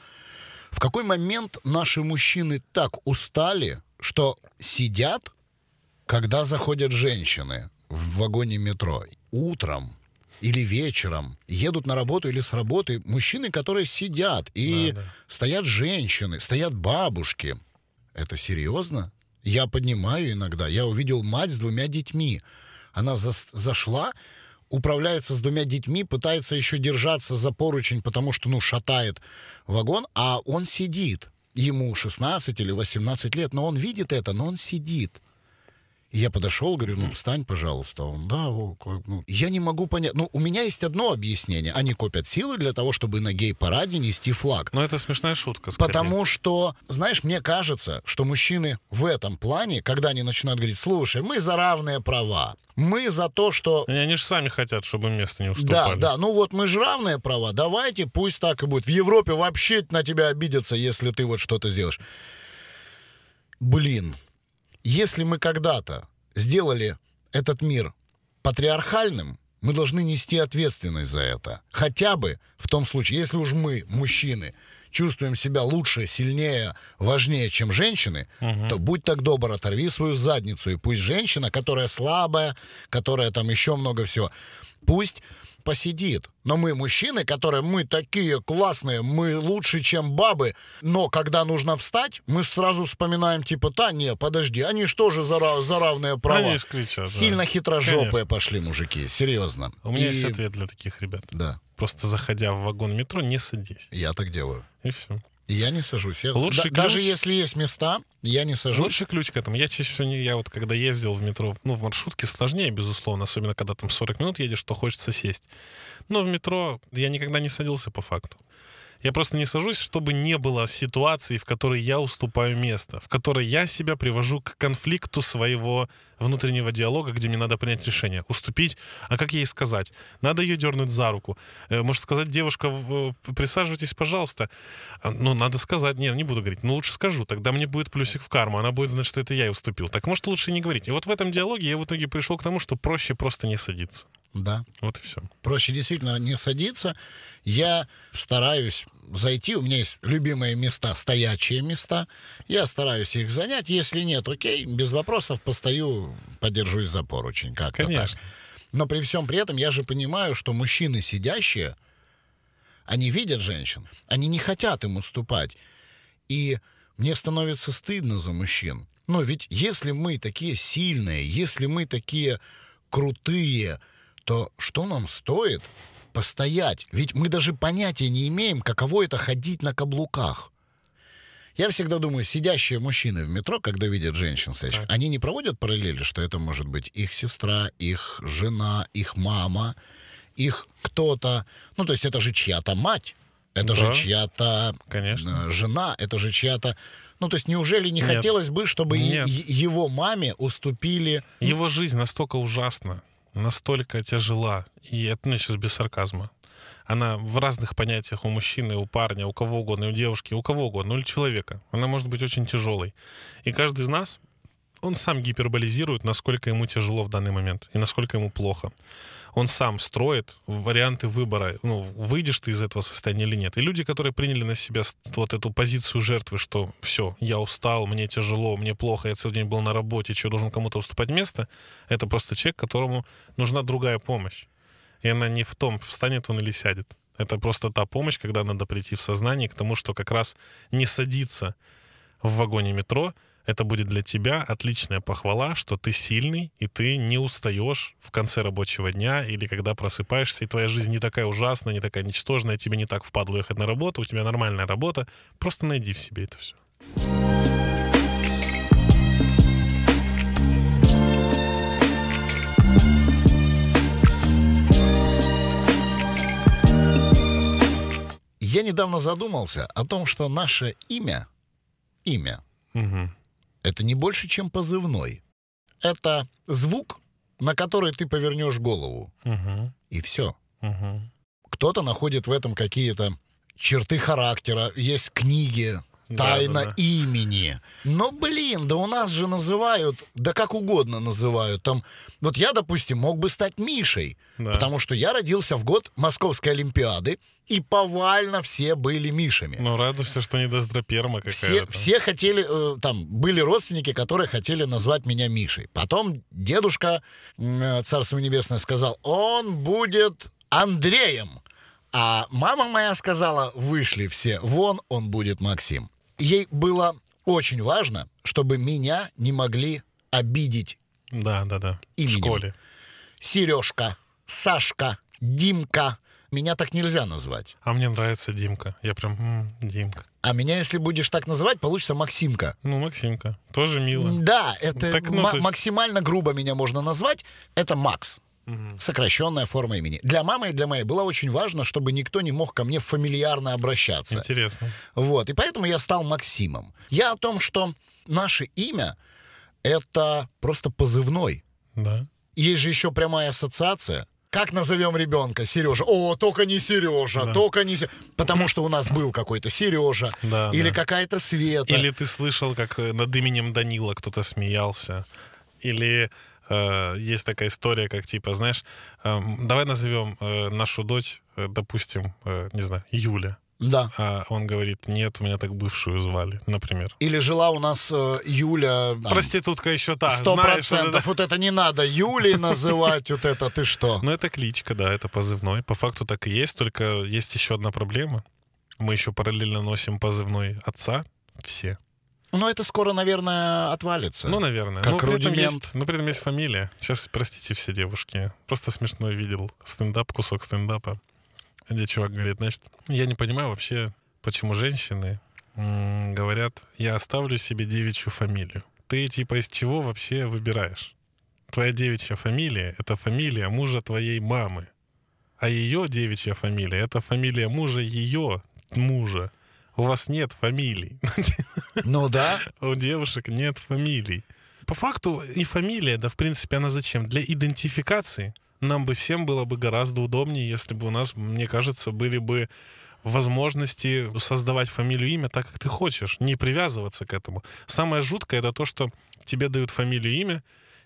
в какой момент наши мужчины так устали, что сидят, когда заходят женщины в вагоне метро утром или вечером, едут на работу или с работы мужчины, которые сидят, и Да, да. стоят женщины, стоят бабушки. Это серьезно? Я поднимаю иногда. Я увидел мать с двумя детьми. Она зас- зашла, управляется с двумя детьми, пытается еще держаться за поручень, потому что, ну, шатает вагон, а он сидит. Ему 16 или 18 лет, но он видит это, но он сидит. И я подошел, говорю, ну, встань, пожалуйста. Он, да, о, как, ну». Я не могу понять. Ну, у меня есть одно объяснение. Они копят силы для того, чтобы на гей-параде нести флаг. Но это смешная шутка, скорее. Потому что, знаешь, мне кажется, что мужчины в этом плане, когда они начинают говорить, слушай, мы за равные права, мы за то, что... И Они же сами хотят, чтобы место не Да, уступали. да, ну вот мы же равные права, давайте, пусть так и будет. В Европе вообще на тебя обидятся, если ты вот что-то сделаешь. Блин, если мы когда-то сделали этот мир патриархальным, мы должны нести ответственность за это. Хотя бы в том случае, если уж мы, мужчины, чувствуем себя лучше, сильнее, важнее, чем женщины, то будь так добр, оторви свою задницу, и пусть женщина, которая слабая, которая там еще много всего, пусть посидит. Но мы мужчины, которые мы такие классные, мы лучше, чем бабы, но когда нужно встать, мы сразу вспоминаем, типа, да, не, подожди, они что же за, за равные права? Они кричат, да. Сильно хитрожопые Конечно. пошли мужики, серьезно. У меня И- есть ответ для таких ребят. Да, Просто заходя в вагон метро, не садись. я так делаю. И все. Я не сажусь. Я- Лучший да- даже ключ- если есть места, я не сажусь. Лучший ключ к этому. Я чаще всего не... Я вот когда ездил в метро, ну, в маршрутке сложнее, безусловно, особенно когда там 40 минут едешь, то хочется сесть. Но в метро я никогда не садился по факту. Я просто не сажусь, чтобы не было ситуации, в которой я уступаю место, в которой я себя привожу к конфликту своего внутреннего диалога, где мне надо принять решение. Уступить, а как ей сказать? Надо ее дернуть за руку. Э, Может сказать, девушка, э, присаживайтесь, пожалуйста. А, Ну, надо сказать. Не, не буду говорить. Ну, лучше скажу. Тогда мне будет плюсик в карму. Она будет знать, что это я ей уступил. Так может, лучше не говорить. И вот в этом диалоге я в итоге пришел к тому, что проще просто не садиться. Да. Вот и все. Проще действительно не садиться. Я стараюсь зайти. У меня есть любимые места, стоячие места. Я стараюсь их занять. Если нет, окей, без вопросов постою, подержусь за поручень. Как-то Конечно. так. Но при всем при этом я же понимаю, что мужчины сидящие, они видят женщин, они не хотят им уступать. И мне становится стыдно за мужчин. Но ведь если мы такие сильные, если мы такие крутые, то что нам стоит постоять? Ведь мы даже понятия не имеем, каково это ходить на каблуках. Я всегда думаю, сидящие мужчины в метро, когда видят женщин стоящих, Так. они не проводят параллели, что это может быть их сестра, их жена, их мама, их кто-то. Ну, то есть это же чья-то мать, это же Да. чья-то Конечно. э, жена, это же чья-то... Ну, то есть неужели не Нет. хотелось бы, чтобы Нет. его маме уступили... Его жизнь настолько ужасна, настолько тяжела, и это ну, сейчас без сарказма. Она в разных понятиях у мужчины, у парня, у кого угодно, у девушки, у кого угодно, ну или человека. Она может быть очень тяжелой. И каждый из нас, он сам гиперболизирует, насколько ему тяжело в данный момент и насколько ему плохо. Он сам строит варианты выбора, ну, выйдешь ты из этого состояния или нет. И люди, которые приняли на себя вот эту позицию жертвы, что все, я устал, мне тяжело, мне плохо, я целый день был на работе, что должен кому-то уступать место, это просто человек, которому нужна другая помощь. И она не в том, встанет он или сядет. Это просто та помощь, когда надо прийти в сознание к тому, что как раз не садиться в вагоне метро, это будет для тебя отличная похвала, что ты сильный, и ты не устаешь в конце рабочего дня или когда просыпаешься, и твоя жизнь не такая ужасная, не такая ничтожная, тебе не так впадло ехать на работу, у тебя нормальная работа. Просто найди в себе это все. Я недавно задумался о том, что наше имя, имя, Угу. Это не больше, чем позывной. Это звук, на который ты повернешь голову. Угу. И все. Угу. Кто-то находит в этом какие-то черты характера, есть книги, тайна Да-да-да. имени. Но, блин, да у нас же называют, да как угодно называют. Там, вот я, допустим, мог бы стать Мишей, Да. потому что я родился в год Московской Олимпиады, и повально все были Мишами. Ну, радуйся, что не доздроперма Все, какая-то. все хотели, э, там, были родственники, которые хотели назвать меня Мишей. Потом дедушка, э, царство небесное, сказал, он будет Андреем. А мама моя сказала, вышли все вон, он будет Максим. Ей было очень важно, чтобы меня не могли обидеть Да, да, да. В Именем. школе. Сережка, Сашка, Димка. Меня так нельзя назвать. А мне нравится Димка. Я прям, м, Димка. А меня, если будешь так называть, получится Максимка. Ну, Максимка. Тоже мило. Да, это Так, ну, есть- максимально грубо меня можно назвать. Это Макс. Сокращенная форма имени. Для мамы и для моей было очень важно, чтобы никто не мог ко мне фамильярно обращаться. Интересно. Вот. И поэтому я стал Максимом. Я о том, что наше имя — это просто позывной. Да. Есть же еще прямая ассоциация. Как назовем ребенка? Сережа. О, только не Сережа, Да. только не Се- Потому что у нас был какой-то Сережа. Да, или да. какая-то Света. Или ты слышал, как над именем Данила кто-то смеялся. Или э, есть такая история, как типа, знаешь, эм, давай назовем э, нашу дочь, э, допустим, э, не знаю, Юля. Да. А он говорит, нет, у меня так бывшую звали, например. Или жила у нас э, Юля... там, Проститутка еще та, Сто процентов. Вот это не надо Юлей называть, вот это ты что? Ну, это кличка, да, это позывной. По факту так и есть, только есть еще одна проблема. Мы еще параллельно носим позывной отца, все. Ну, это скоро, наверное, отвалится. Ну, наверное. Как но при этом рудимент. есть, но при этом есть фамилия. Сейчас, простите, все девушки. Просто смешно видел стендап, кусок стендапа, где чувак говорит, значит, я не понимаю вообще, почему женщины м, говорят, я оставлю себе девичью фамилию. Ты типа из чего вообще выбираешь? Твоя девичья фамилия — это фамилия мужа твоей мамы. А ее девичья фамилия — это фамилия мужа ее мужа. У вас нет фамилий. Ну да. У девушек нет фамилий. По факту и фамилия, да, в принципе, она зачем? Для идентификации. Нам бы всем было бы гораздо удобнее, если бы у нас, мне кажется, были бы возможности создавать фамилию, имя так, как ты хочешь, не привязываться к этому. Самое жуткое это то, что тебе дают фамилию, имя,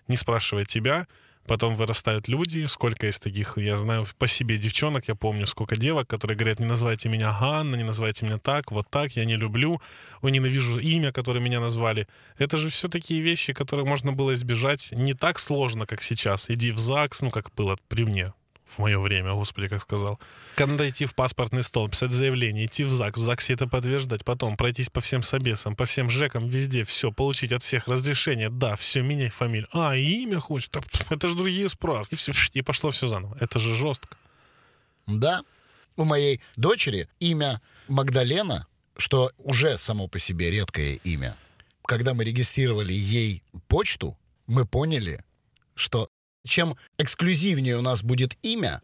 не спрашивая тебя, потом вырастают люди, сколько есть таких, я знаю по себе девчонок, я помню, сколько девок, которые говорят, не называйте меня Ганна, не называйте меня так, вот так, я не люблю, ой, ненавижу имя, которое меня назвали. Это же все такие вещи, которые можно было избежать не так сложно, как сейчас. Иди в ЗАГС, ну, как было при мне в мое время, господи, как сказал. Надо идти в паспортный стол, писать заявление, идти в ЗАГС, в ЗАГСе это подтверждать, потом пройтись по всем собесам, по всем ЖЭКам, везде, все, получить от всех разрешение, да, все, меняй фамилию. А, и имя хочешь? Это же другие справки. Все, и пошло все заново. Это же жестко. Да. У моей дочери имя Магдалена, что уже само по себе редкое имя. Когда мы регистрировали ей почту, мы поняли, что чем эксклюзивнее у нас будет имя,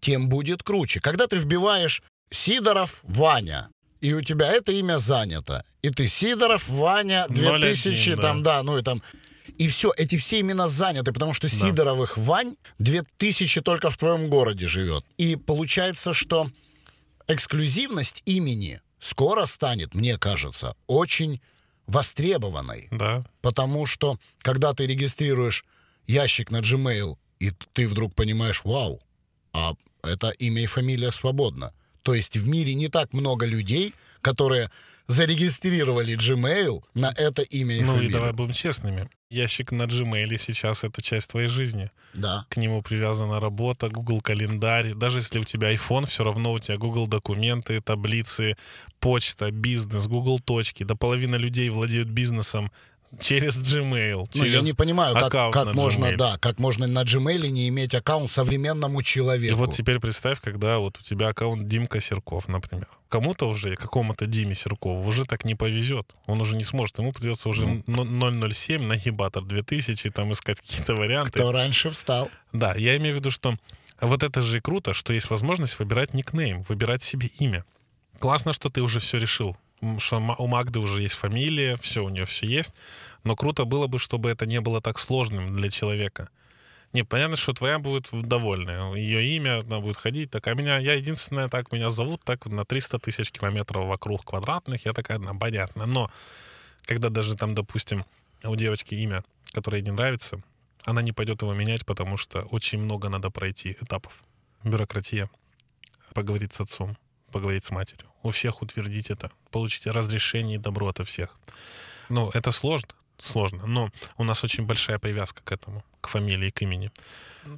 тем будет круче. Когда ты вбиваешь Сидоров Ваня, и у тебя это имя занято, и ты Сидоров Ваня 2000, 01, да. там, да, ну и там... И все, эти все имена заняты, потому что Сидоровых Вань 2000 только в твоем городе живет. И получается, что эксклюзивность имени скоро станет, мне кажется, очень востребованной. Да. Потому что, когда ты регистрируешь ящик на Gmail, и ты вдруг понимаешь, вау, а это имя и фамилия свободно. То есть в мире не так много людей, которые зарегистрировали Gmail на это имя и ну фамилию. и давай будем честными. Ящик на Gmail сейчас это часть твоей жизни. Да. К нему привязана работа, Google календарь. Даже если у тебя iPhone, все равно у тебя Google документы, таблицы, почта, бизнес, Google точки. До половины людей владеют бизнесом через Gmail. Ну, я через не понимаю, как, как на можно, Gmail. да, как можно на Gmail не иметь аккаунт современному И человеку. вот теперь представь, когда вот у тебя аккаунт Димка Серков, например. Кому-то уже, какому-то Диме Серкову уже так не повезет. Он уже не сможет. Ему придется уже Ну. 007, нагибатор 2000, там искать какие-то варианты. Кто раньше встал? Да, я имею в виду, что вот это же и круто, что есть возможность выбирать никнейм, выбирать себе имя. Классно, что ты уже все решил. Что у Магды уже есть фамилия, все, у нее все есть. Но круто было бы, чтобы это не было так сложным для человека. Не, понятно, что твоя будет довольная. Ее имя, она будет ходить. Так, а меня, я единственная, так меня зовут, так на 300 тысяч километров вокруг квадратных. Я такая, одна, понятно. Но когда даже там, допустим, у девочки имя, которое ей не нравится, она не пойдет его менять, потому что очень много надо пройти этапов. Бюрократия. Поговорить с отцом, поговорить с матерью. У всех утвердить это. Получить разрешение и добро от всех. Ну, это сложно, сложно. Но у нас очень большая привязка к этому, к фамилии, к имени.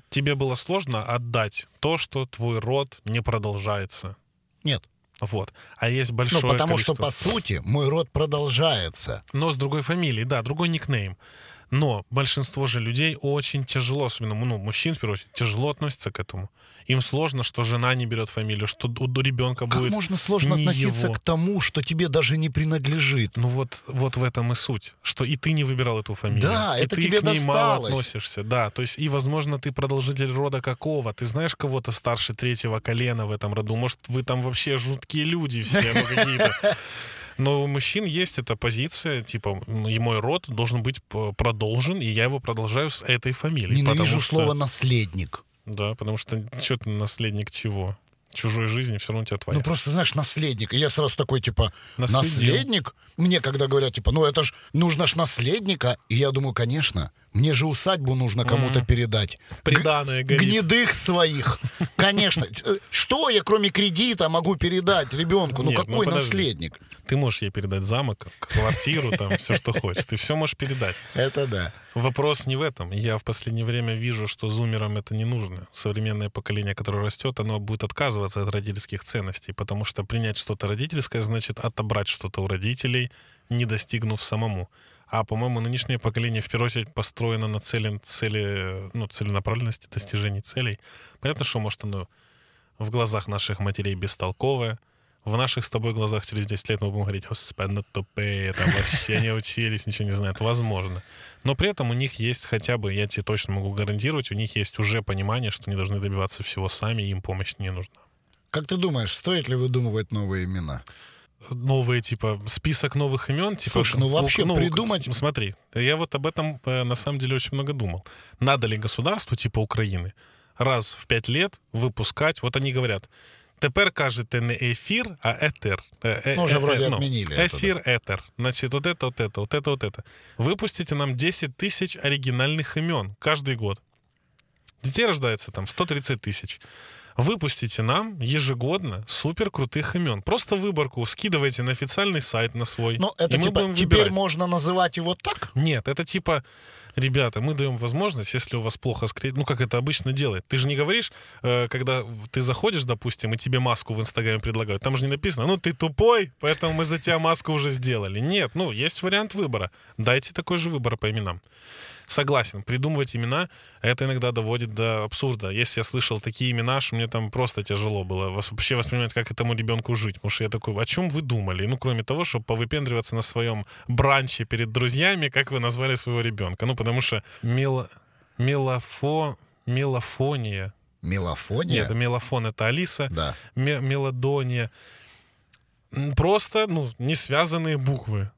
Тебе было сложно отдать то, что твой род не продолжается. Нет. Вот. А есть Ну, большое потому что, количество- по сути, мой род продолжается. но с другой фамилией, да, другой никнейм. Но большинство же людей очень тяжело, особенно ну, мужчин, в первую очередь, тяжело относятся к этому. Им сложно, что жена не берет фамилию, что у ребенка Как будет можно сложно не относиться его. к тому, что тебе даже не принадлежит? Ну вот, вот в этом и суть, что и ты не выбирал эту фамилию. Да, и это ты тебе к ней мало досталось. относишься. Да, то есть и, возможно, ты продолжитель рода какого. Ты знаешь кого-то старше третьего колена в этом роду. Может, вы там вообще жуткие люди все, ну какие-то. Но у мужчин есть эта позиция, типа, и мой род должен быть продолжен, и я его продолжаю с этой фамилией. Ненавижу что- слово «наследник». Да, потому что что ты наследник чего? Чужой жизни все равно у тебя твоя. Ну, просто, знаешь, наследник. И я сразу такой, типа, Наследил. наследник? Мне когда говорят, типа, ну, это ж, нужно ж наследника. И я думаю, конечно, Мне же усадьбу нужно кому-то передать. Приданое горит. Гнедых своих. Конечно. Э, Что я, кроме кредита, могу передать ребенку? Ну Нет, ну какой наследник? Ты можешь ей передать замок, квартиру, там, все, что хочешь. Ты все можешь передать. Это да. Вопрос не в этом. Я в последнее время вижу, что зумерам это не нужно. Современное поколение, которое растет, оно будет отказываться от родительских ценностей, потому что принять что-то родительское значит отобрать что-то у родителей, не достигнув самому. А, по-моему, нынешнее поколение в первую очередь построено на цели, цели ну, целенаправленности достижений целей. Понятно, что, может, оно в глазах наших матерей бестолковое, в наших с тобой глазах через 10 лет мы будем говорить, господи, ну тупые, там вообще не учились, ничего не знают. Возможно. Но при этом у них есть хотя бы, я тебе точно могу гарантировать, у них есть уже понимание, что они должны добиваться всего сами, им помощь не нужна. Как ты думаешь, стоит ли выдумывать новые имена? Новые, типа, список новых имен. Типа, Слушай, ну вообще ну, придумать- Смотри, я вот об этом э, на самом деле очень много думал. Надо ли государству, типа Украины, раз в пять лет выпускать, вот они говорят, Тепер кажете не ефір, а етер. Е- е- Ну, уже вроде е- отменили это, Эфир, этер. Значит, вот это, вот это, вот это, вот это. Выпустите нам 10 тысяч оригинальных имен каждый год. Детей рождается там 130 тысяч. Выпустите нам ежегодно супер крутых имен. Просто выборку скидывайте на официальный сайт на свой. Ну, это и мы типа, теперь выбирать. можно называть его так? Нет, это типа, ребята, мы даем возможность, если у вас плохо скрыть, ну, как это обычно делает. Ты же не говоришь, э, когда ты заходишь, допустим, и тебе маску в Инстаграме предлагают, там же не написано, ну, ты тупой, поэтому мы за тебя маску уже сделали. Нет, ну, есть вариант выбора. Дайте такой же выбор по именам. Согласен, придумывать имена, это иногда доводит до абсурда. Если я слышал такие имена, что мне там просто тяжело было вообще воспринимать, как этому ребенку жить. Потому что я такой, о чем вы думали? Ну, кроме того, чтобы повыпендриваться на своем бранче перед друзьями, как вы назвали своего ребенка. Ну, потому что мело... мелофо... мелофония. Мелофония? Нет, мелофон — это Алиса. Да. Ме- мелодония. Просто, ну, не связанные буквы.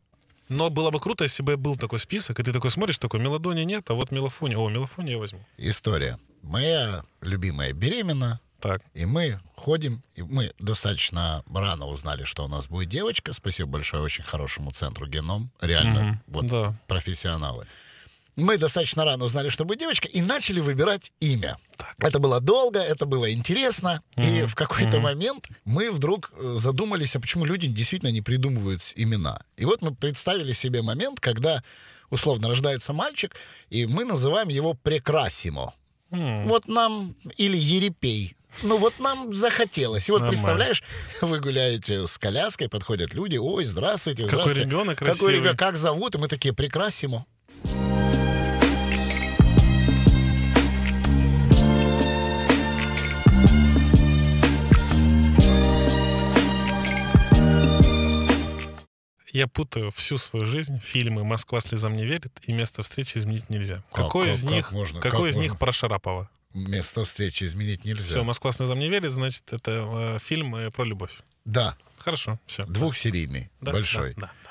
Но было бы круто, если бы был такой список, и ты такой смотришь, такой, мелодония нет, а вот мелофония. О, мелофония я возьму. История. Моя любимая беременна, Так. и мы ходим, и мы достаточно рано узнали, что у нас будет девочка. Спасибо большое очень хорошему центру «Геном». Реально, Мгм. вот Да. профессионалы. Мы достаточно рано узнали, что будет девочка, и начали выбирать имя. Это было долго, это было интересно, и Мгм. в какой-то Мгм. момент мы вдруг э, задумались, а почему люди действительно не придумывают имена. И вот мы представили себе момент, когда условно рождается мальчик, и мы называем его Прекрасимо. М, Вот нам или Ерепей. Ну вот нам захотелось. И вот Нормально. представляешь, вы гуляете с коляской, подходят люди, ой, здравствуйте, Какой здравствуйте. ребенок Какой красивый. ребенок, как зовут? И мы такие, Прекрасимо. Я путаю всю свою жизнь, фильмы «Москва слезам не верит» и «Место встречи изменить нельзя». Как- какой как- из как них, можно- какой как из можно? них про Шарапова? Место встречи изменить нельзя. Все, «Москва слезам не верит», значит, это э, фильм э, про любовь. Да, Хорошо, все. двухсерийный, большой. Да, да, да.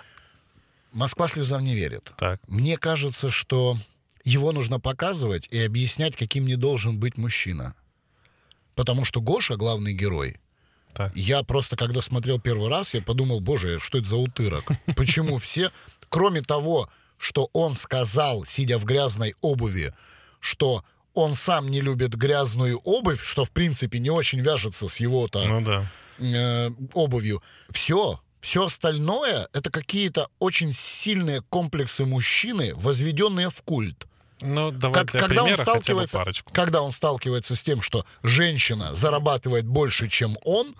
Москва слезам не верит. Так. Мне кажется, что его нужно показывать и объяснять, каким не должен быть мужчина. Потому что Гоша, главный герой, Так. я просто, когда смотрел первый раз, я подумал, боже, что это за утырок? Почему все, кроме того, что он сказал, сидя в грязной обуви, что он сам не любит грязную обувь, что, в принципе, не очень вяжется с его-то Ну да. э, обувью. Все. Все остальное это какие-то очень сильные комплексы мужчины, возведенные в культ. Ну, давай Как- для когда он примера бы сталкивается, парочку. когда он сталкивается с тем, что женщина зарабатывает больше, чем он,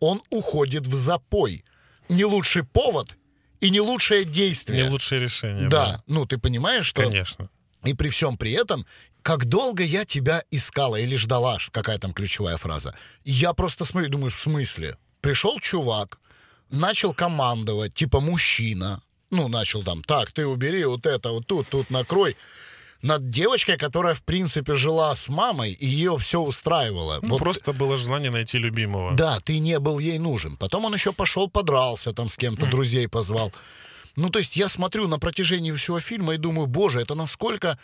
он уходит в запой. Не лучший повод и не лучшее действие. Не лучшее решение. да, ну ты понимаешь, что Конечно. и при всем при этом, как долго я тебя искала или ждала, какая там ключевая фраза. Я просто смотрю, думаю, в смысле? Пришел чувак, начал командовать, типа мужчина, ну, начал там, так, ты убери вот это, вот тут, тут накрой. Над девочкой, которая, в принципе, жила с мамой, и ее все устраивало. Ну, Вот просто было желание найти любимого. да, ты не был ей нужен. Потом он еще пошел, подрался там с кем-то, друзей позвал. Ну, то есть я смотрю на протяжении всего фильма и думаю, боже, это насколько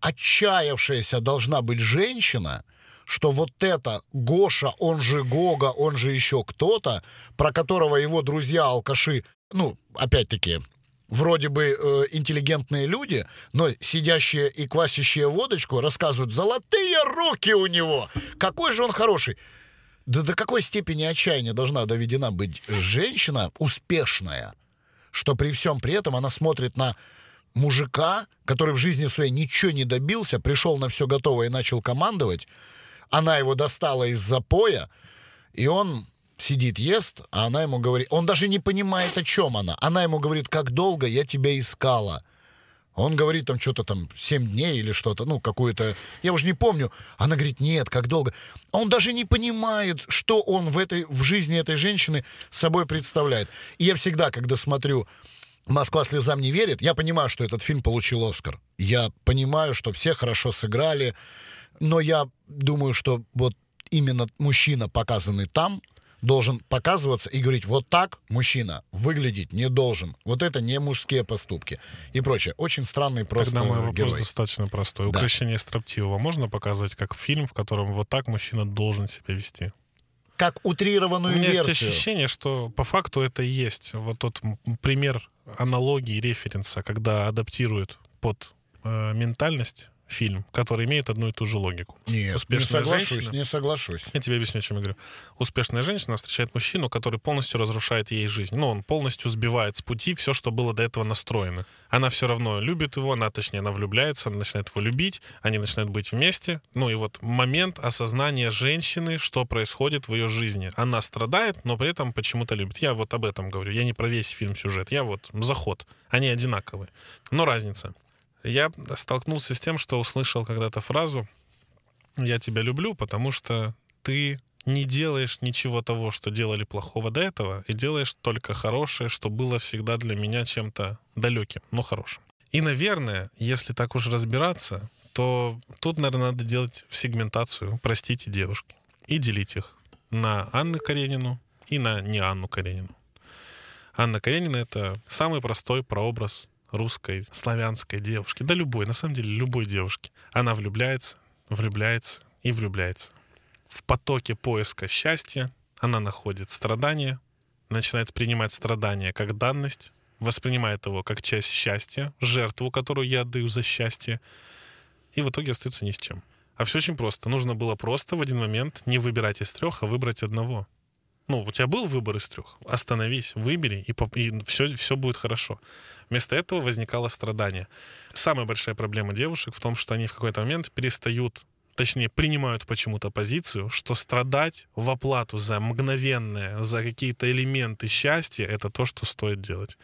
отчаявшаяся должна быть женщина, что вот это Гоша, он же Гога, он же еще кто-то, про которого его друзья-алкаши, ну, опять-таки, вроде бы э, интеллигентные люди, но сидящие и квасящие водочку рассказывают, золотые руки у него, какой же он хороший. Да до какой степени отчаяния должна доведена быть женщина успешная, что при всем при этом она смотрит на мужика, который в жизни своей ничего не добился, пришел на все готово и начал командовать, она его достала из запоя, и он сидит, ест, а она ему говорит... Он даже не понимает, о чем она. Она ему говорит, как долго я тебя искала. Он говорит там что-то там 7 дней или что-то, ну, какую-то... Я уже не помню. Она говорит, нет, как долго. Он даже не понимает, что он в, этой, в жизни этой женщины собой представляет. И я всегда, когда смотрю «Москва слезам не верит», я понимаю, что этот фильм получил «Оскар». Я понимаю, что все хорошо сыграли, но я думаю, что вот именно мужчина, показанный там, должен показываться и говорить, вот так мужчина выглядеть не должен. Вот это не мужские поступки. И прочее. Очень странный просто Тогда мой вопрос герой. достаточно простой. Да. Укрощение строптивого можно показывать как фильм, в котором вот так мужчина должен себя вести? Как У утрированную меня есть версию. ощущение, что по факту это и есть вот тот пример аналогии, референса, когда адаптируют под э, ментальность фильм, который имеет одну и ту же логику. Нет, не Успешная соглашусь, женщина. не соглашусь. Я тебе объясню, о чем я говорю. Успешная женщина встречает мужчину, который полностью разрушает ей жизнь. Ну, он полностью сбивает с пути все, что было до этого настроено. Она все равно любит его, она, точнее, она влюбляется, она начинает его любить, они начинают быть вместе. Ну и вот момент осознания женщины, что происходит в ее жизни. Она страдает, но при этом почему-то любит. Я вот об этом говорю. Я не про весь фильм сюжет. Я вот заход. Они одинаковые. Но разница. Я столкнулся с тем, что услышал когда-то фразу «Я тебя люблю, потому что ты не делаешь ничего того, что делали плохого до этого, и делаешь только хорошее, что было всегда для меня чем-то далеким, но хорошим». И, наверное, если так уж разбираться, то тут, наверное, надо делать сегментацию «Простите, девушки» и делить их на Анну Каренину и на не Анну Каренину. Анна Каренина — это самый простой прообраз русской, славянской девушки. Да любой, на самом деле, любой девушки. Она влюбляется, влюбляется и влюбляется. В потоке поиска счастья она находит страдания, начинает принимать страдания как данность, воспринимает его как часть счастья, жертву, которую я отдаю за счастье, и в итоге остается ни с чем. А все очень просто. Нужно было просто в один момент не выбирать из трех, а выбрать одного. Ну, у тебя был выбор из трех. Остановись, выбери, и, и все, все будет хорошо. Вместо этого возникало страдание. Самая большая проблема девушек в том, что они в какой-то момент перестают, точнее, принимают почему-то позицию, что страдать в оплату за мгновенное, за какие-то элементы счастья, это то, что стоит делать.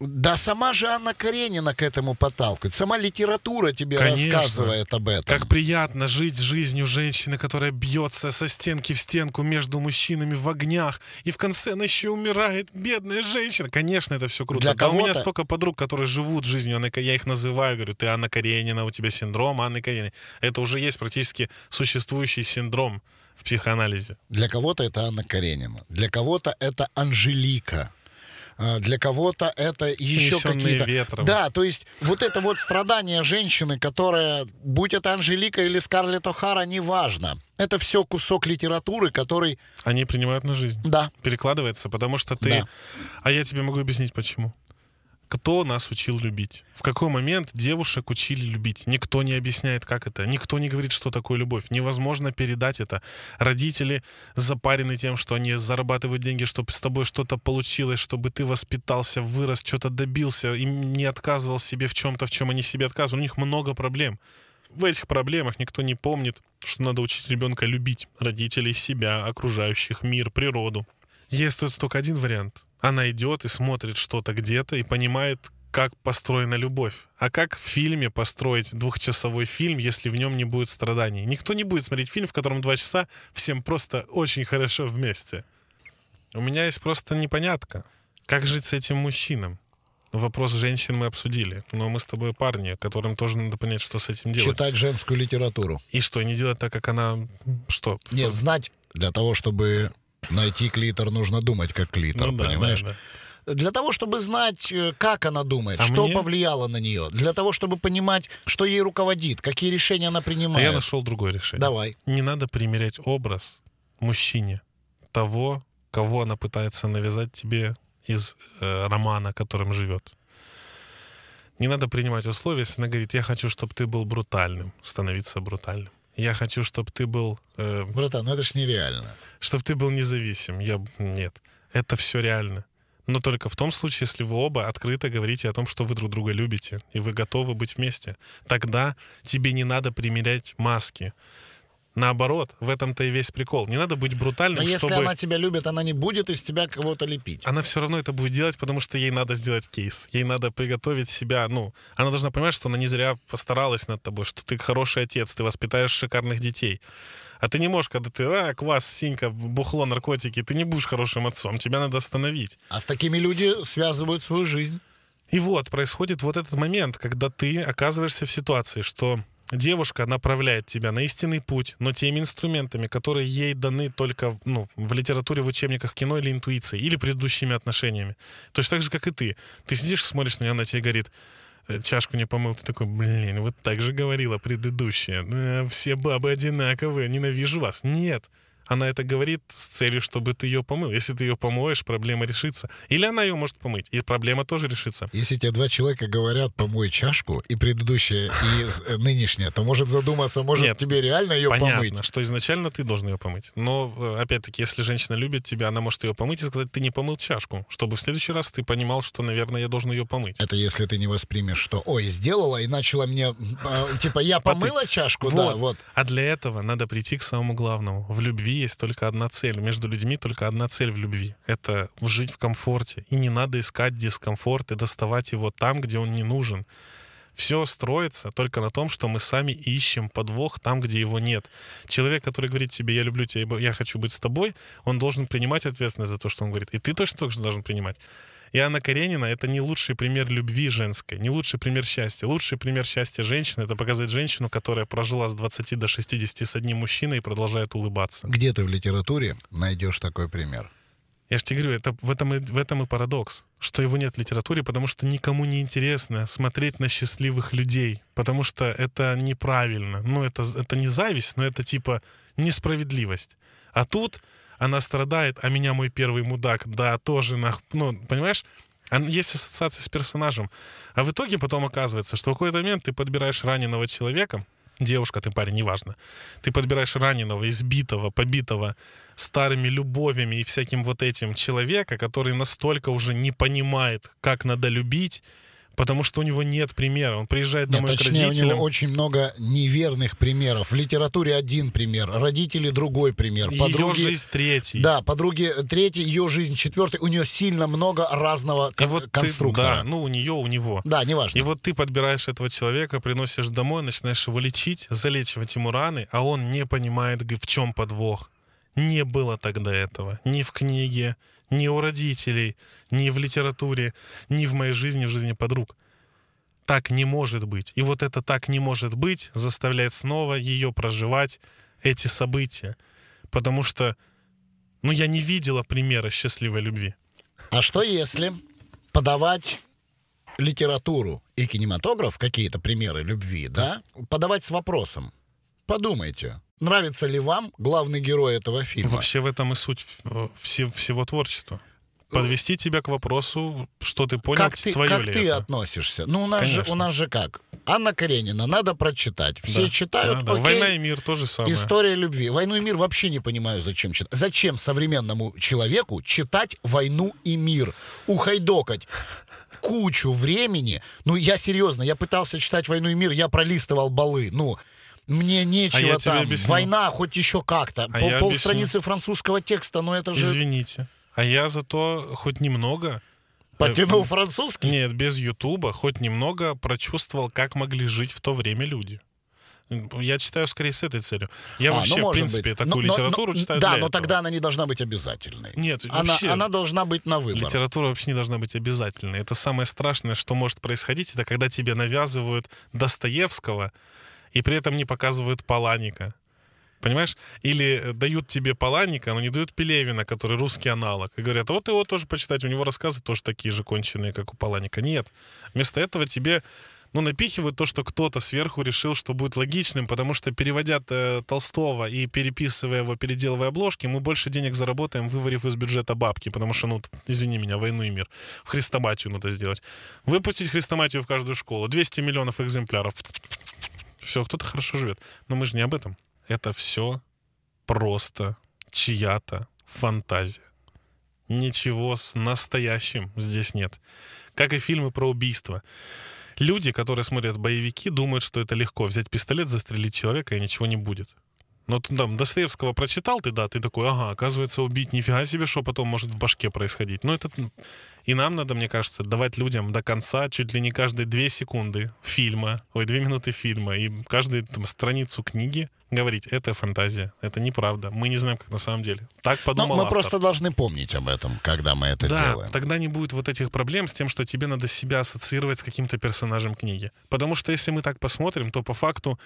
Да сама же Анна Каренина к этому подталкивает. Сама литература тебе Конечно. рассказывает об этом. Как приятно жить жизнью женщины, которая бьется со стенки в стенку между мужчинами в огнях, и в конце она еще умирает, бедная женщина. Конечно, это все круто. Для да у меня столько подруг, которые живут жизнью, Анны я их называю, говорю, ты Анна Каренина, у тебя синдром Анны Карениной. Это уже есть практически существующий синдром в психоанализе. Для кого-то это Анна Каренина. Для кого-то это Анжелика. А, Для кого-то это еще какие-то... Да, то есть вот это вот страдание женщины, которая, будь это Анжелика или Скарлетт О'Хара, неважно. Это все кусок литературы, который... Они принимают на жизнь. Да, Перекладывается, потому что ты... Да. А я тебе могу объяснить, почему. Кто нас учил любить? В какой момент девушек учили любить? Никто не объясняет, как это. Никто не говорит, что такое любовь. Невозможно передать это. Родители запарены тем, что они зарабатывают деньги, чтобы с тобой что-то получилось, чтобы ты воспитался, вырос, что-то добился, и не отказывал себе в чем-то, в чем они себе отказывали. У них много проблем. В этих проблемах никто не помнит, что надо учить ребенка любить родителей, себя, окружающих, мир, природу. Есть тут только один вариант. Она идет и смотрит что-то где-то и понимает, как построена любовь. А как в фильме построить двухчасовой фильм, если в нем не будет страданий? Никто не будет смотреть фильм, в котором два часа всем просто очень хорошо вместе. У меня есть просто непонятка. Как жить с этим мужчином? Вопрос женщин мы обсудили, но мы с тобой парни, которым тоже надо понять, что с этим делать. читать женскую литературу. И что, не делать так, как она... Что? Нет, знать для того, чтобы найти клитор, нужно думать как клитор, Ну да, понимаешь? да, да. Для того, чтобы знать, э, как она думает, А что мне- повлияло на нее. Для того, чтобы понимать, что ей руководит, какие решения она А принимает. я нашел другое решение. Давай. Не надо примерять образ мужчине того, кого она пытается навязать тебе из э, романа, которым живет. Не надо принимать условия, если она говорит, я хочу, чтобы ты был брутальным, становиться брутальным. Я хочу, чтобы ты был, э, Братан, ну это ж нереально. чтобы ты был независим. Я нет, это все реально. Но только в том случае, если вы оба открыто говорите о том, что вы друг друга любите, и вы готовы быть вместе. Тогда тебе не надо примерять маски. Наоборот, в этом-то и весь прикол. Не надо быть брутальным, Но если чтобы... она тебя любит, она не будет из тебя кого-то лепить. она все равно это будет делать, потому что ей надо сделать кейс. Ей надо приготовить себя. Ну, она должна понимать, что она не зря постаралась над тобой, что ты хороший отец, ты воспитаешь шикарных детей. А ты не можешь, когда ты, а, квас, синька, бухло, наркотики, ты не будешь хорошим отцом. Тебя надо остановить. А с такими люди связывают свою жизнь. И вот происходит вот этот момент, когда ты оказываешься в ситуации, что девушка направляет тебя на истинный путь, но теми инструментами, которые ей даны только ну, в литературе, в учебниках кино или интуицией, или предыдущими отношениями. Точно так же, как и ты. Ты сидишь, смотришь на нее, она тебе говорит, «Э, чашку не помыл, ты такой, блин, вот так же говорила предыдущая. Э, Все бабы одинаковые, ненавижу вас. Нет. Она это говорит с целью, чтобы ты ее помыл. Если ты ее помоешь, проблема решится. Или она ее может помыть, и проблема тоже решится. Если тебе два человека говорят «помой чашку», и предыдущая, и э, нынешняя, то может задуматься, может Нет, тебе реально ее Понятно, помыть. что изначально ты должен ее помыть. Но, э, опять-таки, если женщина любит тебя, она может ее помыть и сказать, ты не помыл чашку, чтобы в следующий раз ты понимал, что, наверное, я должен ее помыть. Это если ты не воспримешь, что «Ой, сделала и начала мне...» э, Типа «Я помыла чашку?» Да, вот. А для этого надо прийти к самому главному. В любви есть только одна цель. Между людьми только одна цель в любви. Это жить в комфорте. И не надо искать дискомфорт и доставать его там, где он не нужен. Все строится только на том, что мы сами ищем подвох там, где его нет. Человек, который говорит тебе, я люблю тебя, я хочу быть с тобой, он должен принимать ответственность за то, что он говорит. И ты точно так же должен принимать. И Анна Каренина — это не лучший пример любви женской, не лучший пример счастья. Лучший пример счастья женщины — это показать женщину, которая прожила с 20 до 60 с одним мужчиной и продолжает улыбаться. Где ты в литературе найдешь такой пример? Я же тебе говорю, это, в, этом и, в этом и парадокс, что его нет в литературе, потому что никому не интересно смотреть на счастливых людей, потому что это неправильно. Ну, это, это не зависть, но это типа несправедливость. А тут она страдает, а меня мой первый мудак, да, тоже, нах... ну, понимаешь? Есть ассоциация с персонажем. А в итоге потом оказывается, что в какой-то момент ты подбираешь раненого человека, девушка ты, парень, неважно, ты подбираешь раненого, избитого, побитого старыми любовями и всяким вот этим человека, который настолько уже не понимает, как надо любить, потому что у него нет примера. Он приезжает Нет, домой к точнее, у родителям. него очень много неверных примеров. В литературе один пример, родители другой пример, Ее подруги... жизнь третий. Да, подруги третий, ее жизнь четвертый. У нее сильно много разного И вот ты, конструктора. да, ну у нее, у него. Да, неважно. И вот ты подбираешь этого человека, приносишь домой, начинаешь его лечить, залечивать ему раны, а он не понимает, в чем подвох. Не было тогда этого. Ни в книге, ни у родителей, ни в литературе, ни в моей жизни, в жизни подруг. Так не может быть. И вот это так не может быть заставляет снова ее проживать эти события. Потому что, ну, я не видела примера счастливой любви. А что если подавать литературу и кинематограф, какие-то примеры любви, да, подавать с вопросом? Подумайте, нравится ли вам главный герой этого фильма? Вообще в этом и суть э, все- всего творчества. Подвести тебя к вопросу, что ты понял, как ты, твое как ли ты это. относишься? Ну, у нас, же, у нас же как? Анна Каренина, надо прочитать. Все Да, читают, да, да. окей. Война и мир тоже самое. История любви. Войну и мир вообще не понимаю, зачем читать. Зачем современному человеку читать войну и мир? Ухайдокать кучу времени. Ну, я серьезно, я пытался читать войну и мир, я пролистывал балы. Ну, мне нечего А я тебе там. объясню. Война хоть еще как-то. А Пол, полстраницы французского текста, но это же Извините. А я зато хоть немного... потянул э, французский. Нет, без Ютуба хоть немного прочувствовал, как могли жить в то время люди. Я читаю скорее с этой целью. Я А, ну, вообще, в может принципе, быть. такую Но- литературу но- читаю Да, но этого. тогда она не должна быть обязательной. Нет, Она, вообще, она должна быть на выбор. Литература вообще не должна быть обязательной. Это самое страшное, что может происходить, это когда тебе навязывают Достоевского и при этом не показывают Паланика. Понимаешь? Или э, дают тебе Паланика, но не дают Пелевина, который русский аналог. И говорят, вот его тоже почитать, у него рассказы тоже такие же конченые, как у Паланика. Нет. Вместо этого тебе ну, напихивают то, что кто-то сверху решил, что будет логичным, потому что переводя э, Толстого и переписывая его, переделывая обложки, мы больше денег заработаем, выварив из бюджета бабки, потому что, ну, извини меня, войну и мир. Хрестоматию надо сделать. Выпустить хрестоматию в каждую школу. 200 миллионов экземпляров. Все, кто-то хорошо живет. Но мы же не об этом. Это все просто чья-то фантазия. Ничего с настоящим здесь нет. Как и фильмы про убийство. Люди, которые смотрят боевики, думают, что это легко. Взять пистолет, застрелить человека, и ничего не будет. Но ты там Достоевского прочитал ты, да, ты такой, ага, оказывается, убить нифига себе, что потом может в башке происходить. Но это... И нам надо, мне кажется, давать людям до конца чуть ли не каждые две секунды фильма, ой, две минуты фильма, и каждую там, страницу книги говорить, это фантазия, это неправда, мы не знаем, как на самом деле. Так Но подумал мы автор. просто должны помнить об этом, когда мы это Да, делаем. тогда не будет вот этих проблем с тем, что тебе надо себя ассоциировать с каким-то персонажем книги. Потому что если мы так посмотрим, то по факту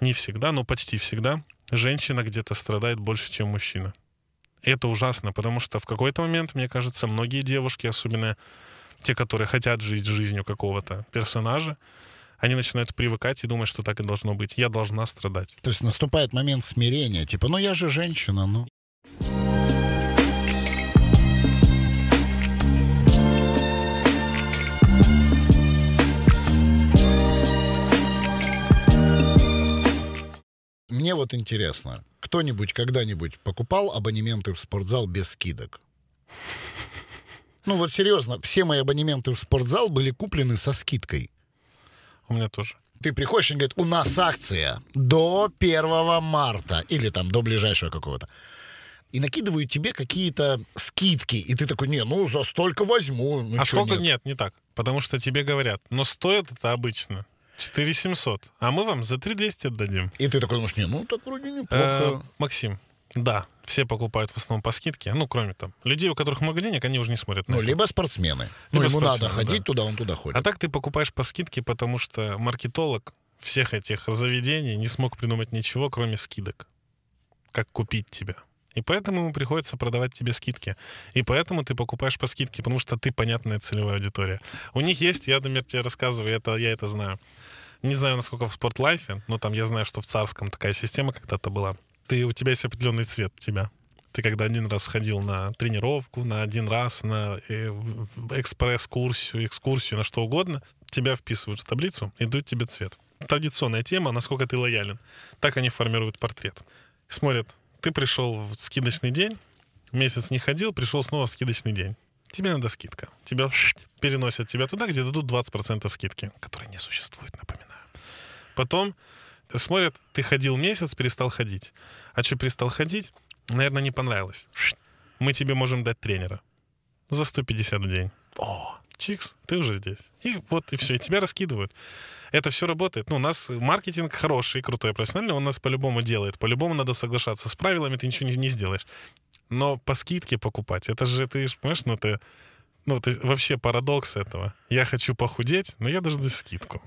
не всегда, но почти всегда женщина где-то страдает больше, чем мужчина. Это ужасно, потому что в какой-то момент, мне кажется, многие девушки, особенно те, которые хотят жить жизнью какого-то персонажа, они начинают привыкать и думать, что так и должно быть. Я должна страдать. То есть наступает момент смирения, типа, ну я же женщина, ну. Мне вот интересно, кто-нибудь когда-нибудь покупал абонементы в спортзал без скидок? Ну вот серьезно, все мои абонементы в спортзал были куплены со скидкой. У меня тоже. Ты приходишь и говорит, у нас акция до 1 марта или там до ближайшего какого-то. И накидывают тебе какие-то скидки. И ты такой, не, ну за столько возьму. Ну, а сколько? нет? Нет, не так. Потому что тебе говорят, но стоит это обычно 4700, а мы вам за 3200 отдадим. И ты такой думаешь, не, ну так вроде Э, неплохо. Максим, да, все покупают в основном по скидке, ну, кроме там людей, у которых много денег, они уже не смотрят на Ну, это. либо спортсмены. Ну, Либо ему надо спортсмены, ходить да. туда, он туда ходит. А так ты покупаешь по скидке, потому что маркетолог всех этих заведений не смог придумать ничего, кроме скидок. Как купить тебя. И поэтому ему приходится продавать тебе скидки. И поэтому ты покупаешь по скидке, потому что ты понятная целевая аудитория. У них есть, я, например, тебе рассказываю, это, я это знаю. Не знаю, насколько в спортлайфе, но там я знаю, что в царском такая система когда-то была. Ты, у тебя есть определенный цвет тебя. Ты когда один раз ходил на тренировку, на один раз на э, экспресс-курсию, экскурсию, на что угодно, тебя вписывают в таблицу и дают тебе цвет. Традиционная тема, насколько ты лоялен. Так они формируют портрет. Смотрят, ты пришел в скидочный день, месяц не ходил, пришел снова в скидочный день. Тебе надо скидка. Тебя переносят тебя туда, где дадут 20% скидки, которые не существуют, напоминаю. Потом смотрят, ты ходил месяц, перестал ходить. А что перестал ходить? Наверное, не понравилось. Мы тебе можем дать тренера за 150 в день. О, чикс, ты уже здесь. И вот, и все, и тебя раскидывают. Это все работает. Ну, у нас маркетинг хороший, крутой, профессиональный, он нас по-любому делает. По-любому надо соглашаться с правилами, ты ничего не, не сделаешь. Но по скидке покупать, это же, ты понимаешь, ну, ты, ну, ты, вообще парадокс этого. Я хочу похудеть, но я должен скидку.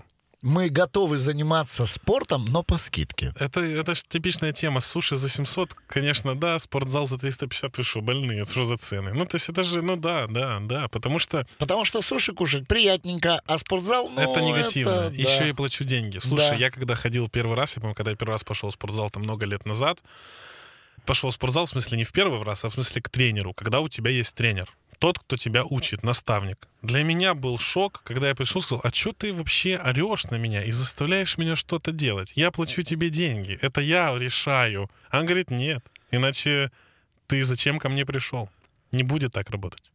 Мы готовы заниматься спортом, но по скидке. Это, это же типичная тема. Суши за 700, конечно, да, спортзал за 350, вы что, больные? Это что за цены? Ну, то есть это же, ну да, да, да, потому что Потому что суши кушать приятненько, а спортзал, ну, это негативно. это, да. Еще и плачу деньги. Слушай, Да. я когда ходил первый раз, я помню, когда я первый раз пошел в спортзал там много лет назад, пошел в спортзал, в смысле не в первый раз, а в смысле к тренеру, когда у тебя есть тренер. Тот, кто тебя учит, наставник. Для меня был шок, когда я пришел и сказал, а что ты вообще орешь на меня и заставляешь меня что-то делать? Я плачу тебе деньги, это я решаю. Он говорит, нет, иначе ты зачем ко мне пришел? Не будет так работать.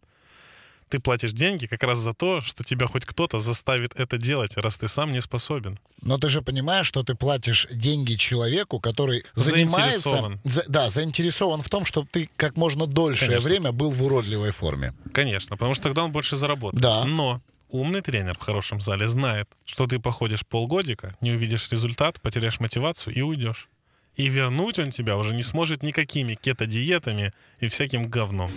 Ты платишь деньги как раз за то, что тебя хоть кто-то заставит это делать, раз ты сам не способен. Но ты же понимаешь, что ты платишь деньги человеку, который занимается... Заинтересован. за- да, заинтересован в том, чтобы ты как можно дольшее Конечно. время был в уродливой форме. Конечно, потому что тогда он больше заработает. Да. Но умный тренер в хорошем зале знает, что ты походишь полгодика, не увидишь результат, потеряешь мотивацию и уйдешь. И вернуть он тебя уже не сможет никакими кето-диетами и всяким говном.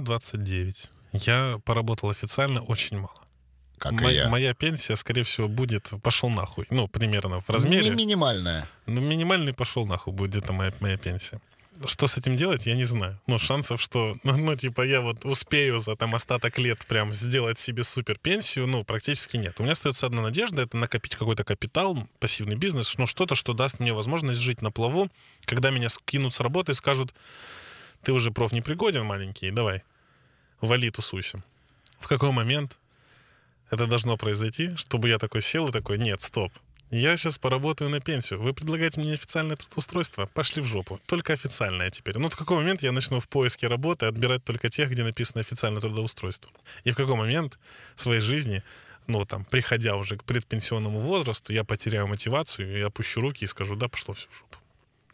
Мне 29. Я поработал официально очень мало. как Мо- и я. Моя пенсия, скорее всего, будет пошел нахуй. Ну, примерно в размере. Не минимальная. Ну, минимальный пошел нахуй будет где-то моя, моя пенсия. Что с этим делать, я не знаю. Ну, шансов, что, ну, ну, типа, я вот успею за там остаток лет прям сделать себе супер пенсию, ну, практически нет. У меня остается одна надежда, это накопить какой-то капитал, пассивный бизнес, ну, что-то, что даст мне возможность жить на плаву, когда меня скинут с работы и скажут, ты уже проф непригоден маленький, давай, вали тусуйся. В какой момент это должно произойти, чтобы я такой сел и такой, нет, стоп, я сейчас поработаю на пенсию. Вы предлагаете мне официальное трудоустройство? Пошли в жопу. Только официальное теперь. Ну, в какой момент я начну в поиске работы отбирать только тех, где написано официальное трудоустройство? И в какой момент своей жизни, ну, там, приходя уже к предпенсионному возрасту, я потеряю мотивацию, и опущу руки и скажу, да, пошло все в жопу.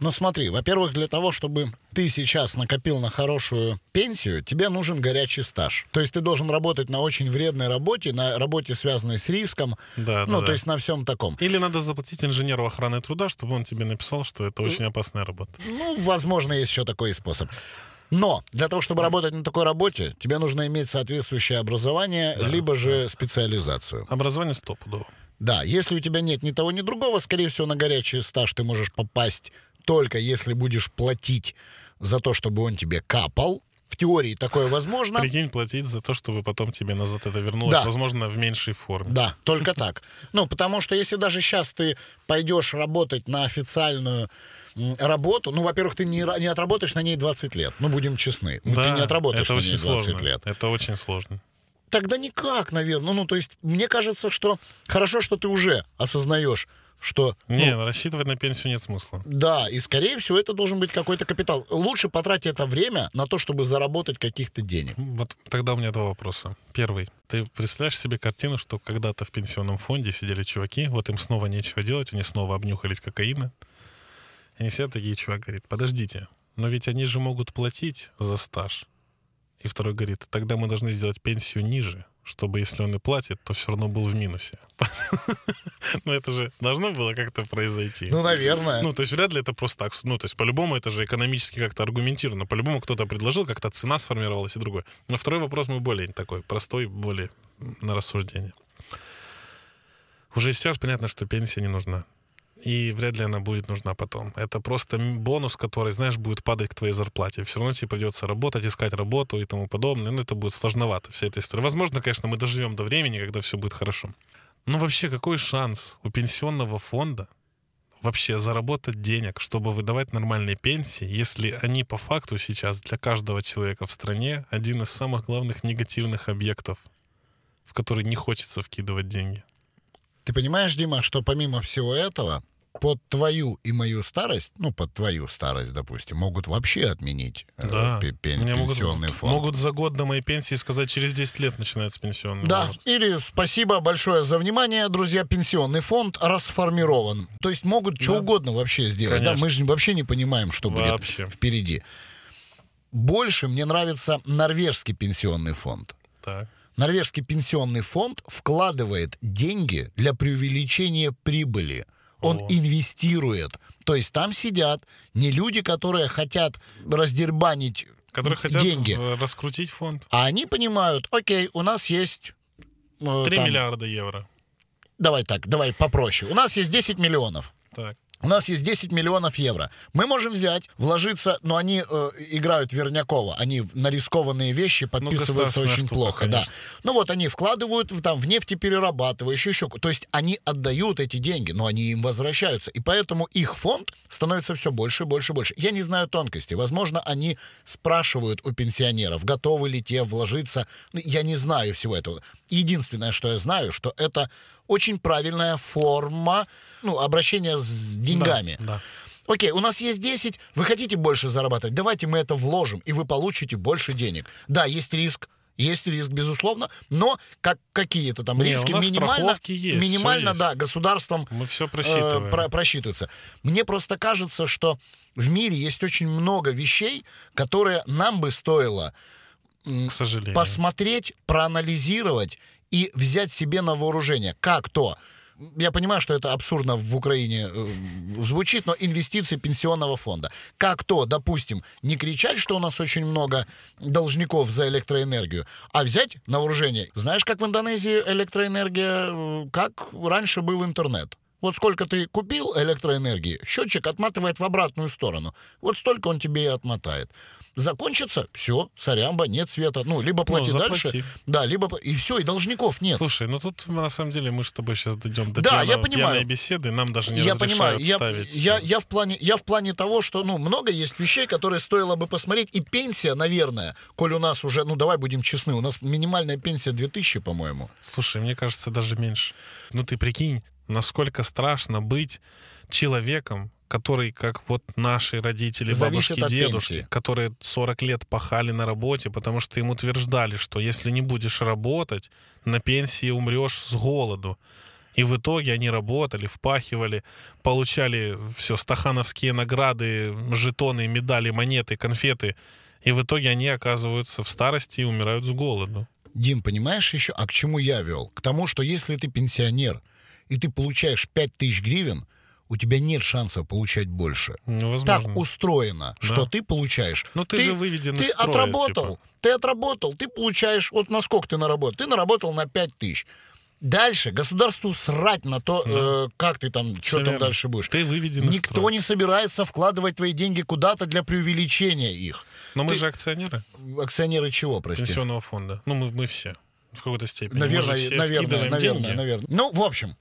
Ну смотри, во-первых, для того, чтобы ты сейчас накопил на хорошую пенсию, тебе нужен горячий стаж. То есть ты должен работать на очень вредной работе, на работе, связанной с риском, Да, ну, да, то да. есть на всем таком. Или надо заплатить инженеру охраны труда, чтобы он тебе написал, что это очень опасная работа. Ну, возможно, есть еще такой способ. Но для того, чтобы работать на такой работе, тебе нужно иметь соответствующее образование, либо же специализацию. Образование стопудово. Да, если у тебя нет ни того, ни другого, скорее всего, на горячий стаж ты можешь попасть только если будешь платить за то, чтобы он тебе капал. В теории такое возможно. Прикинь, платить за то, чтобы потом тебе назад это вернулось, Да. возможно, в меньшей форме. Да, только так. Ну, потому что если даже сейчас ты пойдешь работать на официальную работу, ну, во-первых, ты не, не отработаешь на ней 20 лет. Ну, будем честны. Ну, ты Да, не отработаешь это на очень ней 20 сложно. лет. Это очень сложно. Тогда никак, наверное. Ну, ну, то есть, мне кажется, что хорошо, что ты уже осознаешь, что... ну, Не, рассчитывать на пенсию нет смысла. Да, и скорее всего это должен быть какой-то капитал. Лучше потратить это время на то, чтобы заработать каких-то денег. Вот тогда у меня два вопроса. Первый. Ты представляешь себе картину, что когда-то в пенсионном фонде сидели чуваки, вот им снова нечего делать, они снова обнюхались кокаина. И они сидят такие, чувак говорит, подождите, но ведь они же могут платить за стаж. И второй говорит, тогда мы должны сделать пенсию ниже, чтобы если он и платит, то все равно был в минусе. Но это же должно было как-то произойти. Ну, наверное. Ну, то есть вряд ли это просто так. Ну, то есть по-любому это же экономически как-то аргументировано. По-любому кто-то предложил, как-то цена сформировалась и другое. Но второй вопрос мой более такой, простой, более на рассуждение. Уже сейчас понятно, что пенсия не нужна. И вряд ли она будет нужна потом. Это просто бонус, который, знаешь, будет падать к твоей зарплате. Все равно тебе придется работать, искать работу и тому подобное. Ну, это будет сложновато, вся эта история. Возможно, конечно, мы доживем до времени, когда все будет хорошо. Но вообще, какой шанс у пенсионного фонда вообще заработать денег, чтобы выдавать нормальные пенсии, если они по факту сейчас для каждого человека в стране один из самых главных негативных объектов, в который не хочется вкидывать деньги. Ты понимаешь, Дима, что помимо всего этого, под твою и мою старость, ну, под твою старость, допустим, могут вообще отменить э, Да. пе- пен- Мне могут, пенсионный фонд. могут за год до моей пенсии сказать, через 10 лет начинается пенсионный Да, возраст. или спасибо большое за внимание, друзья, пенсионный фонд расформирован. То есть могут что Да. угодно вообще сделать. Да, Конечно. мы же вообще не понимаем, что Вообще. будет впереди. Больше мне нравится норвежский пенсионный фонд. Так. Норвежский пенсионный фонд вкладывает деньги для преувеличения прибыли. Он О. инвестирует. То есть там сидят не люди, которые хотят раздербанить Которые хотят деньги, э, раскрутить фонд. а они понимают, окей, у нас есть... э, 3 там, миллиарда евро. Давай так, давай попроще. У нас есть 10 миллионов. Так. У нас есть 10 миллионов евро. Мы можем взять, вложиться, но они э, играют Вернякова. Они на рискованные вещи подписываются Ну, очень штука, плохо. Да. Ну вот они вкладывают в, там, в нефтеперерабатывающие еще. То есть они отдают эти деньги, но они им возвращаются. И поэтому их фонд становится все больше, больше, больше. Я не знаю тонкости. Возможно, они спрашивают у пенсионеров, готовы ли те вложиться. Ну, Я не знаю всего этого. Единственное, что я знаю, что это очень правильная форма ну, обращения с деньгами. Да, да. Окей, у нас есть 10, вы хотите больше зарабатывать, давайте мы это вложим, и вы получите больше денег. Да, есть риск, есть риск, безусловно, но как какие-то там Не, риски минимально, есть, минимально, есть. да, государством Мы все э, просчитываем. про- просчитываются. Мне просто кажется, что в мире есть очень много вещей, которые нам бы стоило к сожалению. посмотреть, проанализировать и взять себе на вооружение. Как то я понимаю, что это абсурдно в Украине э, звучит, но инвестиции пенсионного фонда. Как то, допустим, не кричать, что у нас очень много должников за электроэнергию, а взять на вооружение. Знаешь, как в Индонезии электроэнергия, э, как раньше был интернет. Вот сколько ты купил электроэнергии, счетчик отматывает в обратную сторону. Вот столько он тебе и отмотает. Закончится, все, сорямба, нет света. Ну, либо плати заплати. дальше. Да, либо... И все, и должников нет. Слушай, ну тут на самом деле мы с тобой сейчас дойдем до Да, пьяного- я понимаю. беседы, нам даже не я разрешают понимаю, я, ставить. я, я, в плане, я в плане того, что ну, много есть вещей, которые стоило бы посмотреть. И пенсия, наверное, коль у нас уже, ну давай будем честны, у нас минимальная пенсия 2000, по-моему. Слушай, мне кажется, даже меньше. Ну ты прикинь, насколько страшно быть человеком, который, как вот наши родители, Зависит бабушки, дедушки, пенсии. которые 40 лет пахали на работе, потому что им утверждали, что если не будешь работать, на пенсии умрешь с голоду. И в итоге они работали, впахивали, получали все стахановские награды, жетоны, медали, монеты, конфеты. И в итоге они оказываются в старости и умирают с голоду. Дим, понимаешь еще, а к чему я вел? К тому, что если ты пенсионер, и ты получаешь 5000 гривен, у тебя нет шансов получать больше. Ну, Возможно. Так устроено, что ты получаешь. Ну, ты же выведен Ты из строя, отработал, типа. ты отработал, ты получаешь, вот на сколько ты наработал? Ты наработал на 5 тысяч. Дальше государству срать на то, э, как ты там, что там дальше будешь. Ты выведен Никто строя. не собирается вкладывать твои деньги куда-то для преувеличения их. Но мы ты- же акционеры Акционеры чего, прости? пенсионного фонда. Ну, мы, мы все. В какой-то степени. Наверное, мы наверное, наверное, деньги. наверное. Ну, в общем,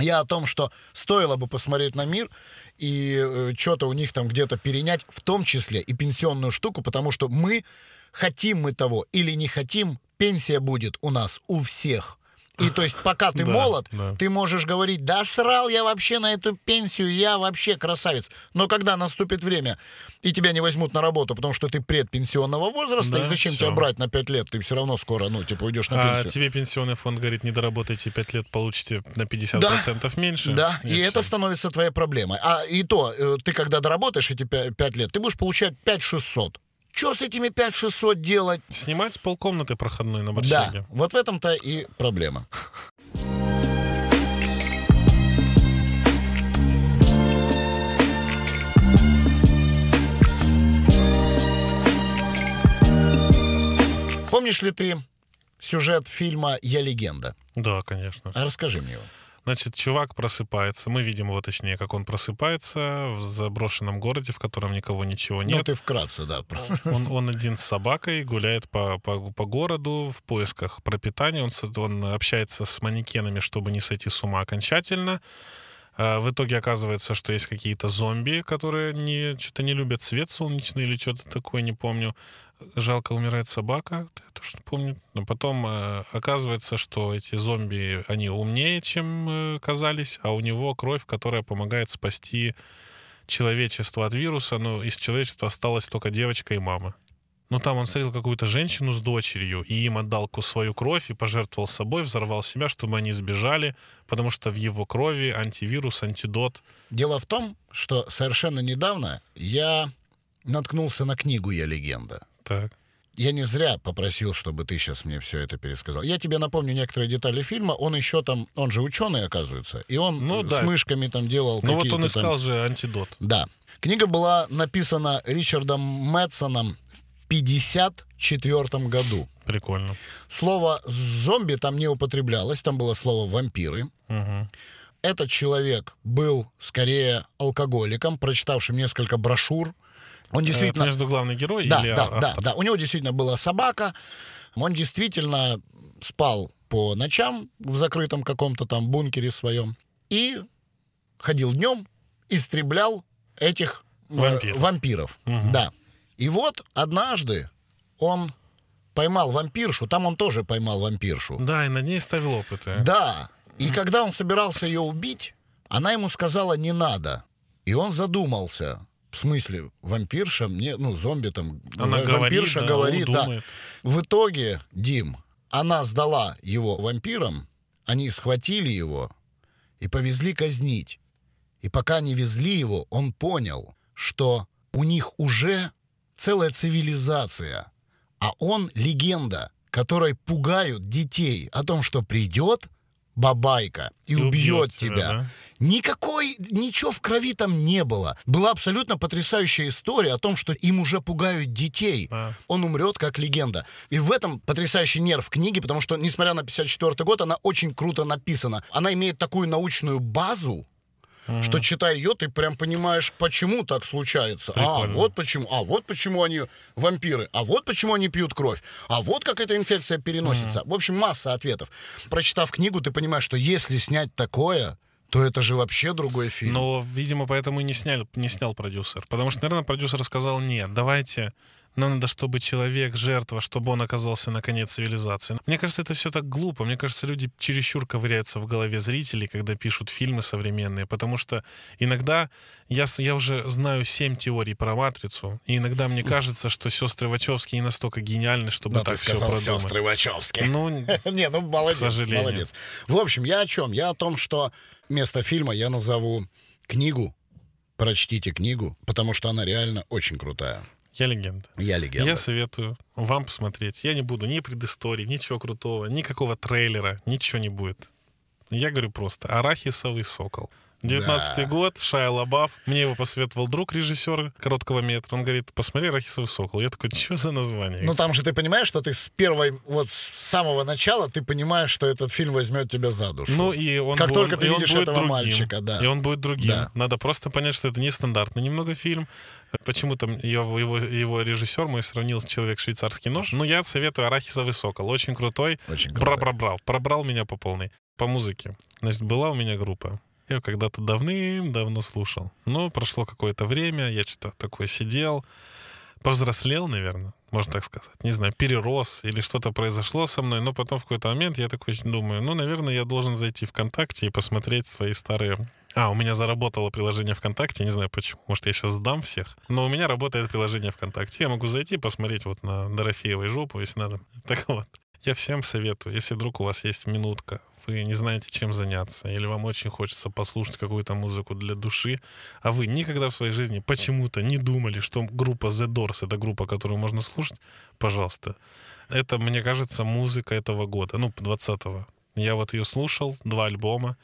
я о том, что стоило бы посмотреть на мир и что-то у них там где-то перенять, в том числе и пенсионную штуку, потому что мы, хотим мы того или не хотим, пенсия будет у нас у всех. И то есть пока ты молод, ты можешь говорить, да срал я вообще на эту пенсию, я вообще красавец. Но когда наступит время, и тебя не возьмут на работу, потому что ты предпенсионного возраста, и зачем тебя брать на 5 лет, ты все равно скоро, ну, типа, уйдешь на А пенсию. тебе пенсионный фонд говорит, не доработайте 5 лет, получите на 50% меньше. Да, и, это становится твоей проблемой. А и то, э, ты когда доработаешь эти 5 лет, ты будешь получать 5600. Что с этими 5600 делать? Снимать полкомнаты проходной на Да, Борщаге. вот в этом-то и проблема. Помнишь ли ты сюжет фильма «Я легенда»? Да, конечно. А расскажи мне его. Значит, чувак просыпается. Мы видим его, точнее, как он просыпается в заброшенном городе, в котором никого ничего Ну, нет. ты вкратце, да. Он, он один с собакой, гуляет по, по, по городу в поисках пропитания. Он, он общается с манекенами, чтобы не сойти с ума окончательно. А, В итоге оказывается, что есть какие-то зомби, которые не, что-то не любят свет солнечный или что-то такое, не помню. Жалко умирает собака, я тоже не помню. Но потом э, оказывается, что эти зомби, они умнее, чем э, казались, а у него кровь, которая помогает спасти человечество от вируса, но из человечества осталась только девочка и мама. Ну, там он встретил какую-то женщину с дочерью, и им отдал свою кровь и пожертвовал собой, взорвал себя, чтобы они сбежали, потому что в его крови антивирус, антидот. Дело в том, что совершенно недавно я наткнулся на книгу «Я легенда». Так. Я не зря попросил, чтобы ты сейчас мне все это пересказал. Я тебе напомню некоторые детали фильма. Он еще там, он же ученый, оказывается, и он Ну с да. мышками там делал Ну вот он там- искал же антидот. Да. Книга была написана Ричардом Мэтсоном в 54 году. Прикольно. Слово «зомби» там не употреблялось, там было слово «вампиры». Мгм. Этот человек был скорее алкоголиком, прочитавшим несколько брошюр. Он действительно... Это между главный герой Да, или да, автор? да, да. У него действительно была собака. Он действительно спал по ночам в закрытом каком-то там бункере своем и ходил днем, истреблял этих э, Вампиров. вампиров. Мгм. Да. И вот однажды он поймал вампиршу, там он тоже поймал вампиршу. Да, и на ней ставил опыты. Да. И когда он собирался ее убить, она ему сказала не надо. И он задумался. В смысле, вампирша мне, ну, зомби там, Она говорит, вампирша да, говорит, да. думает. В итоге, Дим, она сдала его вампирам, они схватили его и повезли казнить. И пока они везли его, он понял, что у них уже целая цивилизация, а он легенда, которой пугают детей о том, что придет бабайка и, И убьет убьет тебя, тебя. да? Никакой, ничего в крови там не было. Была абсолютно потрясающая история о том, что им уже пугают детей. Да. Он умрет как легенда. И в этом потрясающий нерв книги, потому что, несмотря на 54 год, она очень круто написана. Она имеет такую научную базу, что читая ее, ты прям понимаешь, почему так случается. Прикольно. А, вот почему. А вот почему они вампиры. А вот почему они пьют кровь. А вот как эта инфекция переносится. В общем, масса ответов. Прочитав книгу, ты понимаешь, что если снять такое, то это же вообще другой фильм. Но, видимо, поэтому и не снял, не снял продюсер. Потому что, наверное, продюсер сказал, нет, давайте, нам надо, чтобы человек, жертва, чтобы он оказался на конец цивилизации. Мне кажется, это все так глупо. Мне кажется, люди чересчур ковыряются в голове зрителей, когда пишут фильмы современные, потому что иногда я, я уже знаю семь теорий про «Матрицу», и иногда мне кажется, что сестры Вачовски не настолько гениальны, чтобы Да, так ты все сказал продумать. сестры Вачовски. Ну, Не, ну молодец, К сожалению. молодец. В общем, я о чем? Я о том, что вместо фильма я назову книгу. Прочтите книгу, потому что она реально очень крутая. Я легенда. Я легенда. Я советую вам посмотреть. Я не буду ни предыстории, ничего крутого, никакого трейлера, ничего не будет. Я говорю просто «Арахисовый сокол». 19 Да. год, Шая Лабаф. Мне его посоветовал друг, режиссер короткого метра. Он говорит, посмотри «Арахисовый сокол». Я такой, что за название? Ну там же ты понимаешь, что ты с первой, вот с самого начала ты понимаешь, что этот фильм возьмет тебя за душу. Ну, и он Как бу- только ты и видишь будет этого другим. мальчика, да. И он будет другим. Да. Надо просто понять, что это нестандартный немного фильм. Почему-то его, его, его режиссер мой сравнил с «Человек швейцарский нож». Ну, я советую «Арахисовый сокол». Очень крутой. Очень круто. Пробрал, пробрал меня по полной. По музыке. Значит, была у меня группа. Я когда-то давным-давно слушал. Но прошло какое-то время, я что-то такое сидел, повзрослел, наверное, можно так сказать. Не знаю, перерос или что-то произошло со мной, но потом в какой-то момент я такой думаю, ну, наверное, я должен зайти ВКонтакте и посмотреть свои старые... А, у меня заработало приложение ВКонтакте, не знаю почему, может, я сейчас сдам всех, но у меня работает приложение ВКонтакте. Я могу зайти и посмотреть вот на Дорофеевой жопу, если надо. Так вот, я всем советую, если вдруг у вас есть минутка, вы не знаете, чем заняться, или вам очень хочется послушать какую-то музыку для души, а вы никогда в своей жизни почему-то не думали, что группа The Doors — это группа, которую можно слушать, пожалуйста. Это, мне кажется, музыка этого года, ну, 20-го. Я вот ее слушал, два альбома,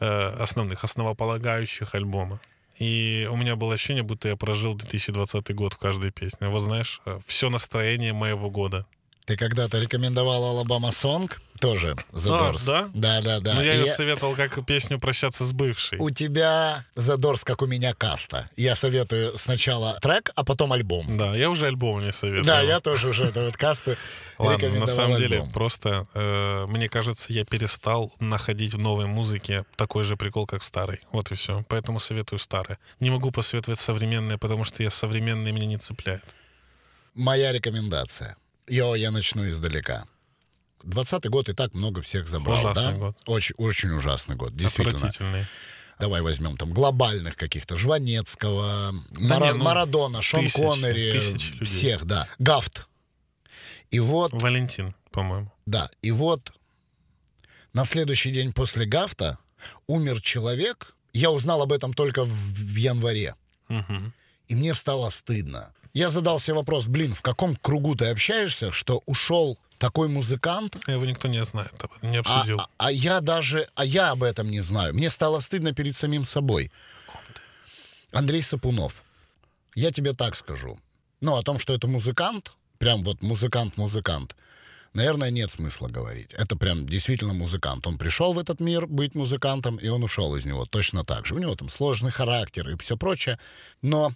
э, основных, основополагающих альбома. И у меня было ощущение, будто я прожил 2020 год в каждой песне. Вот знаешь, все настроение моего года. Ты когда-то рекомендовал Алабама Сонг, тоже The А, да? Да, да, да. Но я И ее советовал как песню «Прощаться с бывшей». У тебя The Doors, как у меня, каста. Я советую сначала трек, а потом альбом. Да, я уже альбом не советую. Да, я тоже уже эту вот касту Ладно, рекомендовал на самом деле, просто э, мне кажется, я перестал находить в новой музыке такой же прикол, как в старой. Вот и все. Поэтому советую старое. Не могу посоветовать современное, потому что я современные меня не цепляет. Моя рекомендация. Йо, я начну издалека. Двадцатый год и так много всех забрал, Ужасный да? год. Очень, очень ужасный год, действительно. Давай возьмем там глобальных каких-то. Жванецкого, Да Мара- не, ну, Марадона, Шон тысячи, Коннери. тысячи людей. всех, да. Гафт. И вот, Валентин, по-моему. да, и вот на следующий день после Гафта умер человек. Я узнал об этом только в, в январе. Мгм. И мне стало стыдно. Я задал себе вопрос, блин, в каком кругу ты общаешься, что ушел такой музыкант, Его никто не знает, не а, обсудил. а- а я даже, а я об этом не знаю. Мне стало стыдно перед самим собой. Андрей Сапунов. Я тебе так скажу. Ну, о том, что это музыкант, прям вот музыкант-музыкант, наверное, нет смысла говорить. Это прям действительно музыкант. Он пришел в этот мир быть музыкантом, и он ушел из него точно так же. У него там сложный характер и все прочее. Но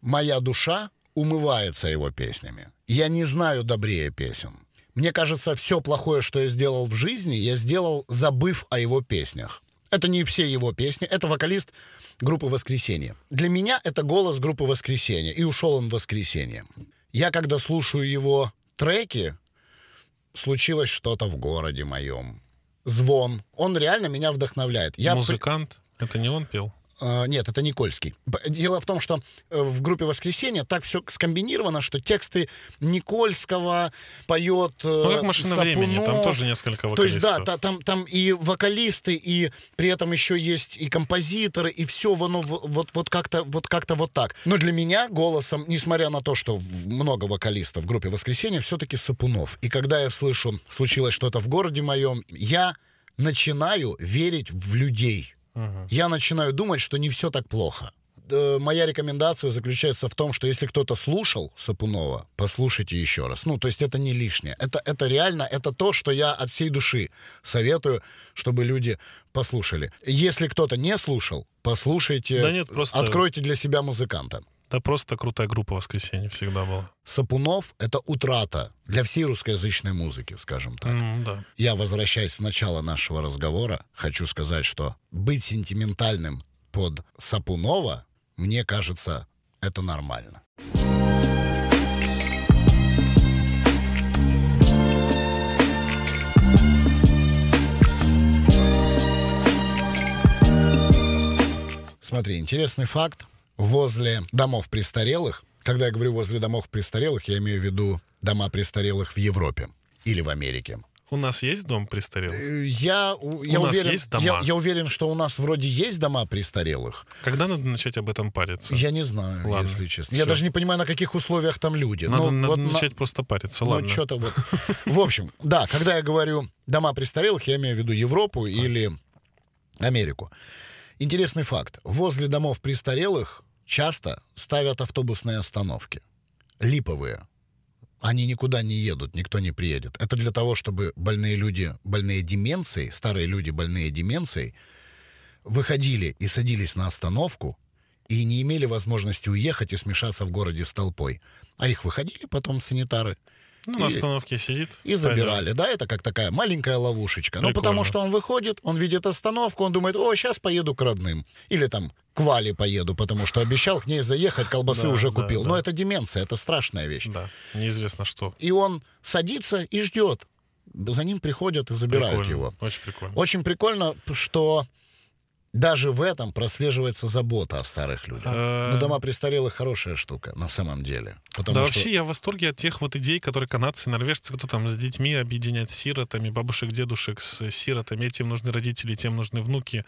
моя душа умывается его песнями. Я не знаю добрее песен. Мне кажется, все плохое, что я сделал в жизни, я сделал, забыв о его песнях. Это не все его песни, это вокалист группы «Воскресенье». Для меня это голос группы «Воскресенье», и ушел он в «Воскресенье». Я, когда слушаю его треки, случилось что-то в городе моем. Звон. Он реально меня вдохновляет. Я при- Музыкант, это не он пел? Э, Нет, это Никольский. Дело в том, что э, в группе «Воскресенье» так все скомбинировано, что тексты Никольского поет э, Ну, как «Машина времени», там Сапунов. тоже несколько То есть, да, вокалистов. та- там, там и вокалисты, и при этом еще есть и композиторы, и все оно вот, вот как-то вот, как вот так. Но для меня голосом, несмотря на то, что много вокалистов в группе «Воскресенье», все-таки Сапунов. И когда я слышу «Случилось что-то в городе моем», я начинаю верить в людей. Мгм. Я начинаю думать, что не все так плохо. Моя рекомендация заключается в том, что если кто-то слушал Сапунова, послушайте еще раз. Ну, то есть это не лишнее. Это, это реально, это то, что я от всей души советую, чтобы люди послушали. Если кто-то не слушал, послушайте. Да нет, просто- Откройте для себя музыканта. Да просто крутая группа «Воскресенье» всегда была. Сапунов — это утрата для всей русскоязычной музыки, скажем так. М, да. Я, возвращаясь в начало нашего разговора, хочу сказать, что быть сентиментальным под Сапунова, мне кажется, это нормально. Смотри, интересный факт. Возле домов престарелых, когда я говорю возле домов престарелых, я имею в виду дома престарелых в Европе или в Америке. У нас есть дом престарелых? Э, Я, у- я, нас уверен, есть дома? я, я уверен, что у нас вроде есть дома престарелых. Когда надо начать об этом париться? Я не знаю, Ладно, если честно. Я всё. даже не понимаю, на каких условиях там люди. Надо, Ну, надо вот на- начать просто париться, ну, ладно. что-то вот. В общем, да, когда я говорю дома престарелых, я имею в виду Европу или Америку. Интересный факт. Возле домов престарелых часто ставят автобусные остановки. Липовые. Они никуда не едут, никто не приедет. Это для того, чтобы больные люди, больные деменцией, старые люди, больные деменцией, выходили и садились на остановку и не имели возможности уехать и смешаться в городе с толпой. А их выходили потом санитары Ну, на и- остановке сидит. и забирали. Да, это как такая маленькая ловушечка. Ну, Прикольно. потому что он выходит, он видит остановку, он думает, о, сейчас поеду к родным. Или там к Вале поеду, потому что обещал к ней заехать, колбасы Да, уже да, купил. да. Но это деменция, это страшная вещь. Да, неизвестно что. И он садится и ждет. За ним приходят и забирают Прикольно, его. Очень прикольно. Очень прикольно, что даже в этом прослеживается забота о старых людях. Э, Ну, дома престарелых хорошая штука, на самом деле. Потому да что... вообще я в восторге от тех вот идей, которые канадцы, норвежцы, кто там с детьми объединять, с сиротами, бабушек, дедушек с сиротами. Этим нужны родители, тем нужны внуки.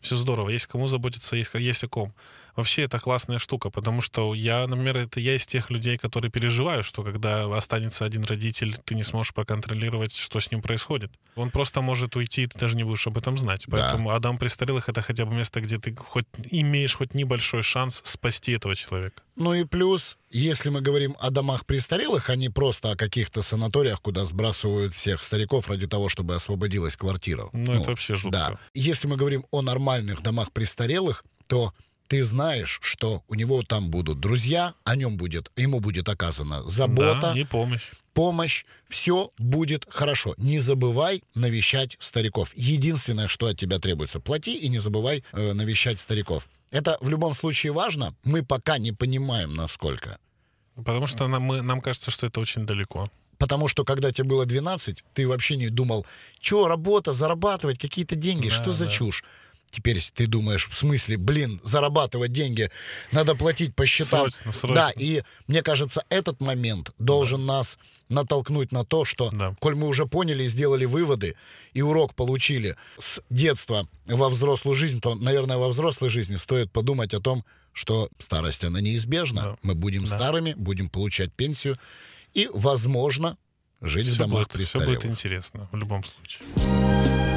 Все здорово. Есть кому заботиться, есть, есть о ком. Вообще это классная штука, потому что я, например, это я из тех людей, которые переживают, что когда останется один родитель, ты не сможешь проконтролировать, что с ним происходит. Он просто может уйти, и ты даже не будешь об этом знать. Да. Поэтому Адам престарелых это хотя бы место, где ты хоть имеешь хоть небольшой шанс спасти этого человека. Ну и плюс, если мы говорим о домах престарелых, а не просто о каких-то санаториях, куда сбрасывают всех стариков ради того, чтобы освободилась квартира. Ну, это вообще жутко. Да. Если мы говорим о нормальных домах престарелых, то ты знаешь, что у него там будут друзья, о нем будет, ему будет оказана забота, Да, и помощь. помощь, все будет хорошо. Не забывай навещать стариков. Единственное, что от тебя требуется, плати и не забывай э, навещать стариков. Это в любом случае важно. Мы пока не понимаем, насколько. Потому что нам, мы, нам кажется, что это очень далеко. Потому что когда тебе было 12, ты вообще не думал, что работа, зарабатывать какие-то деньги, Да, что за да. чушь. Теперь ты думаешь, в смысле, блин, зарабатывать деньги, надо платить по счетам. Срочно, срочно. Да, и мне кажется, этот момент должен нас натолкнуть на то, что, Да. коль мы уже поняли и сделали выводы, и урок получили с детства во взрослую жизнь, то, наверное, во взрослой жизни стоит подумать о том, что старость, она неизбежна. Да. Мы будем Да. старыми, будем получать пенсию, и, возможно, жить в Все домах будет, все будет интересно в любом случае.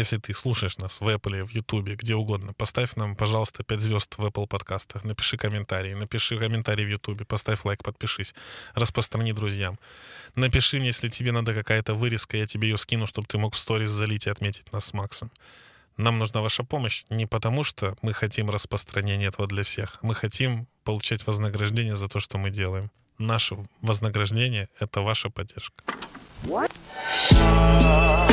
Если ты слушаешь нас в Apple, в YouTube, где угодно, поставь нам, пожалуйста, 5 звезд в Apple подкастах, напиши комментарий, напиши комментарий в YouTube, поставь лайк, подпишись, распространи друзьям. Напиши мне, если тебе надо какая-то вырезка, я тебе ее скину, чтобы ты мог в сторис залить и отметить нас с Максом. Нам нужна ваша помощь не потому, что мы хотим распространения этого для всех. Мы хотим получать вознаграждение за то, что мы делаем. Наше вознаграждение — это ваша поддержка. Ah,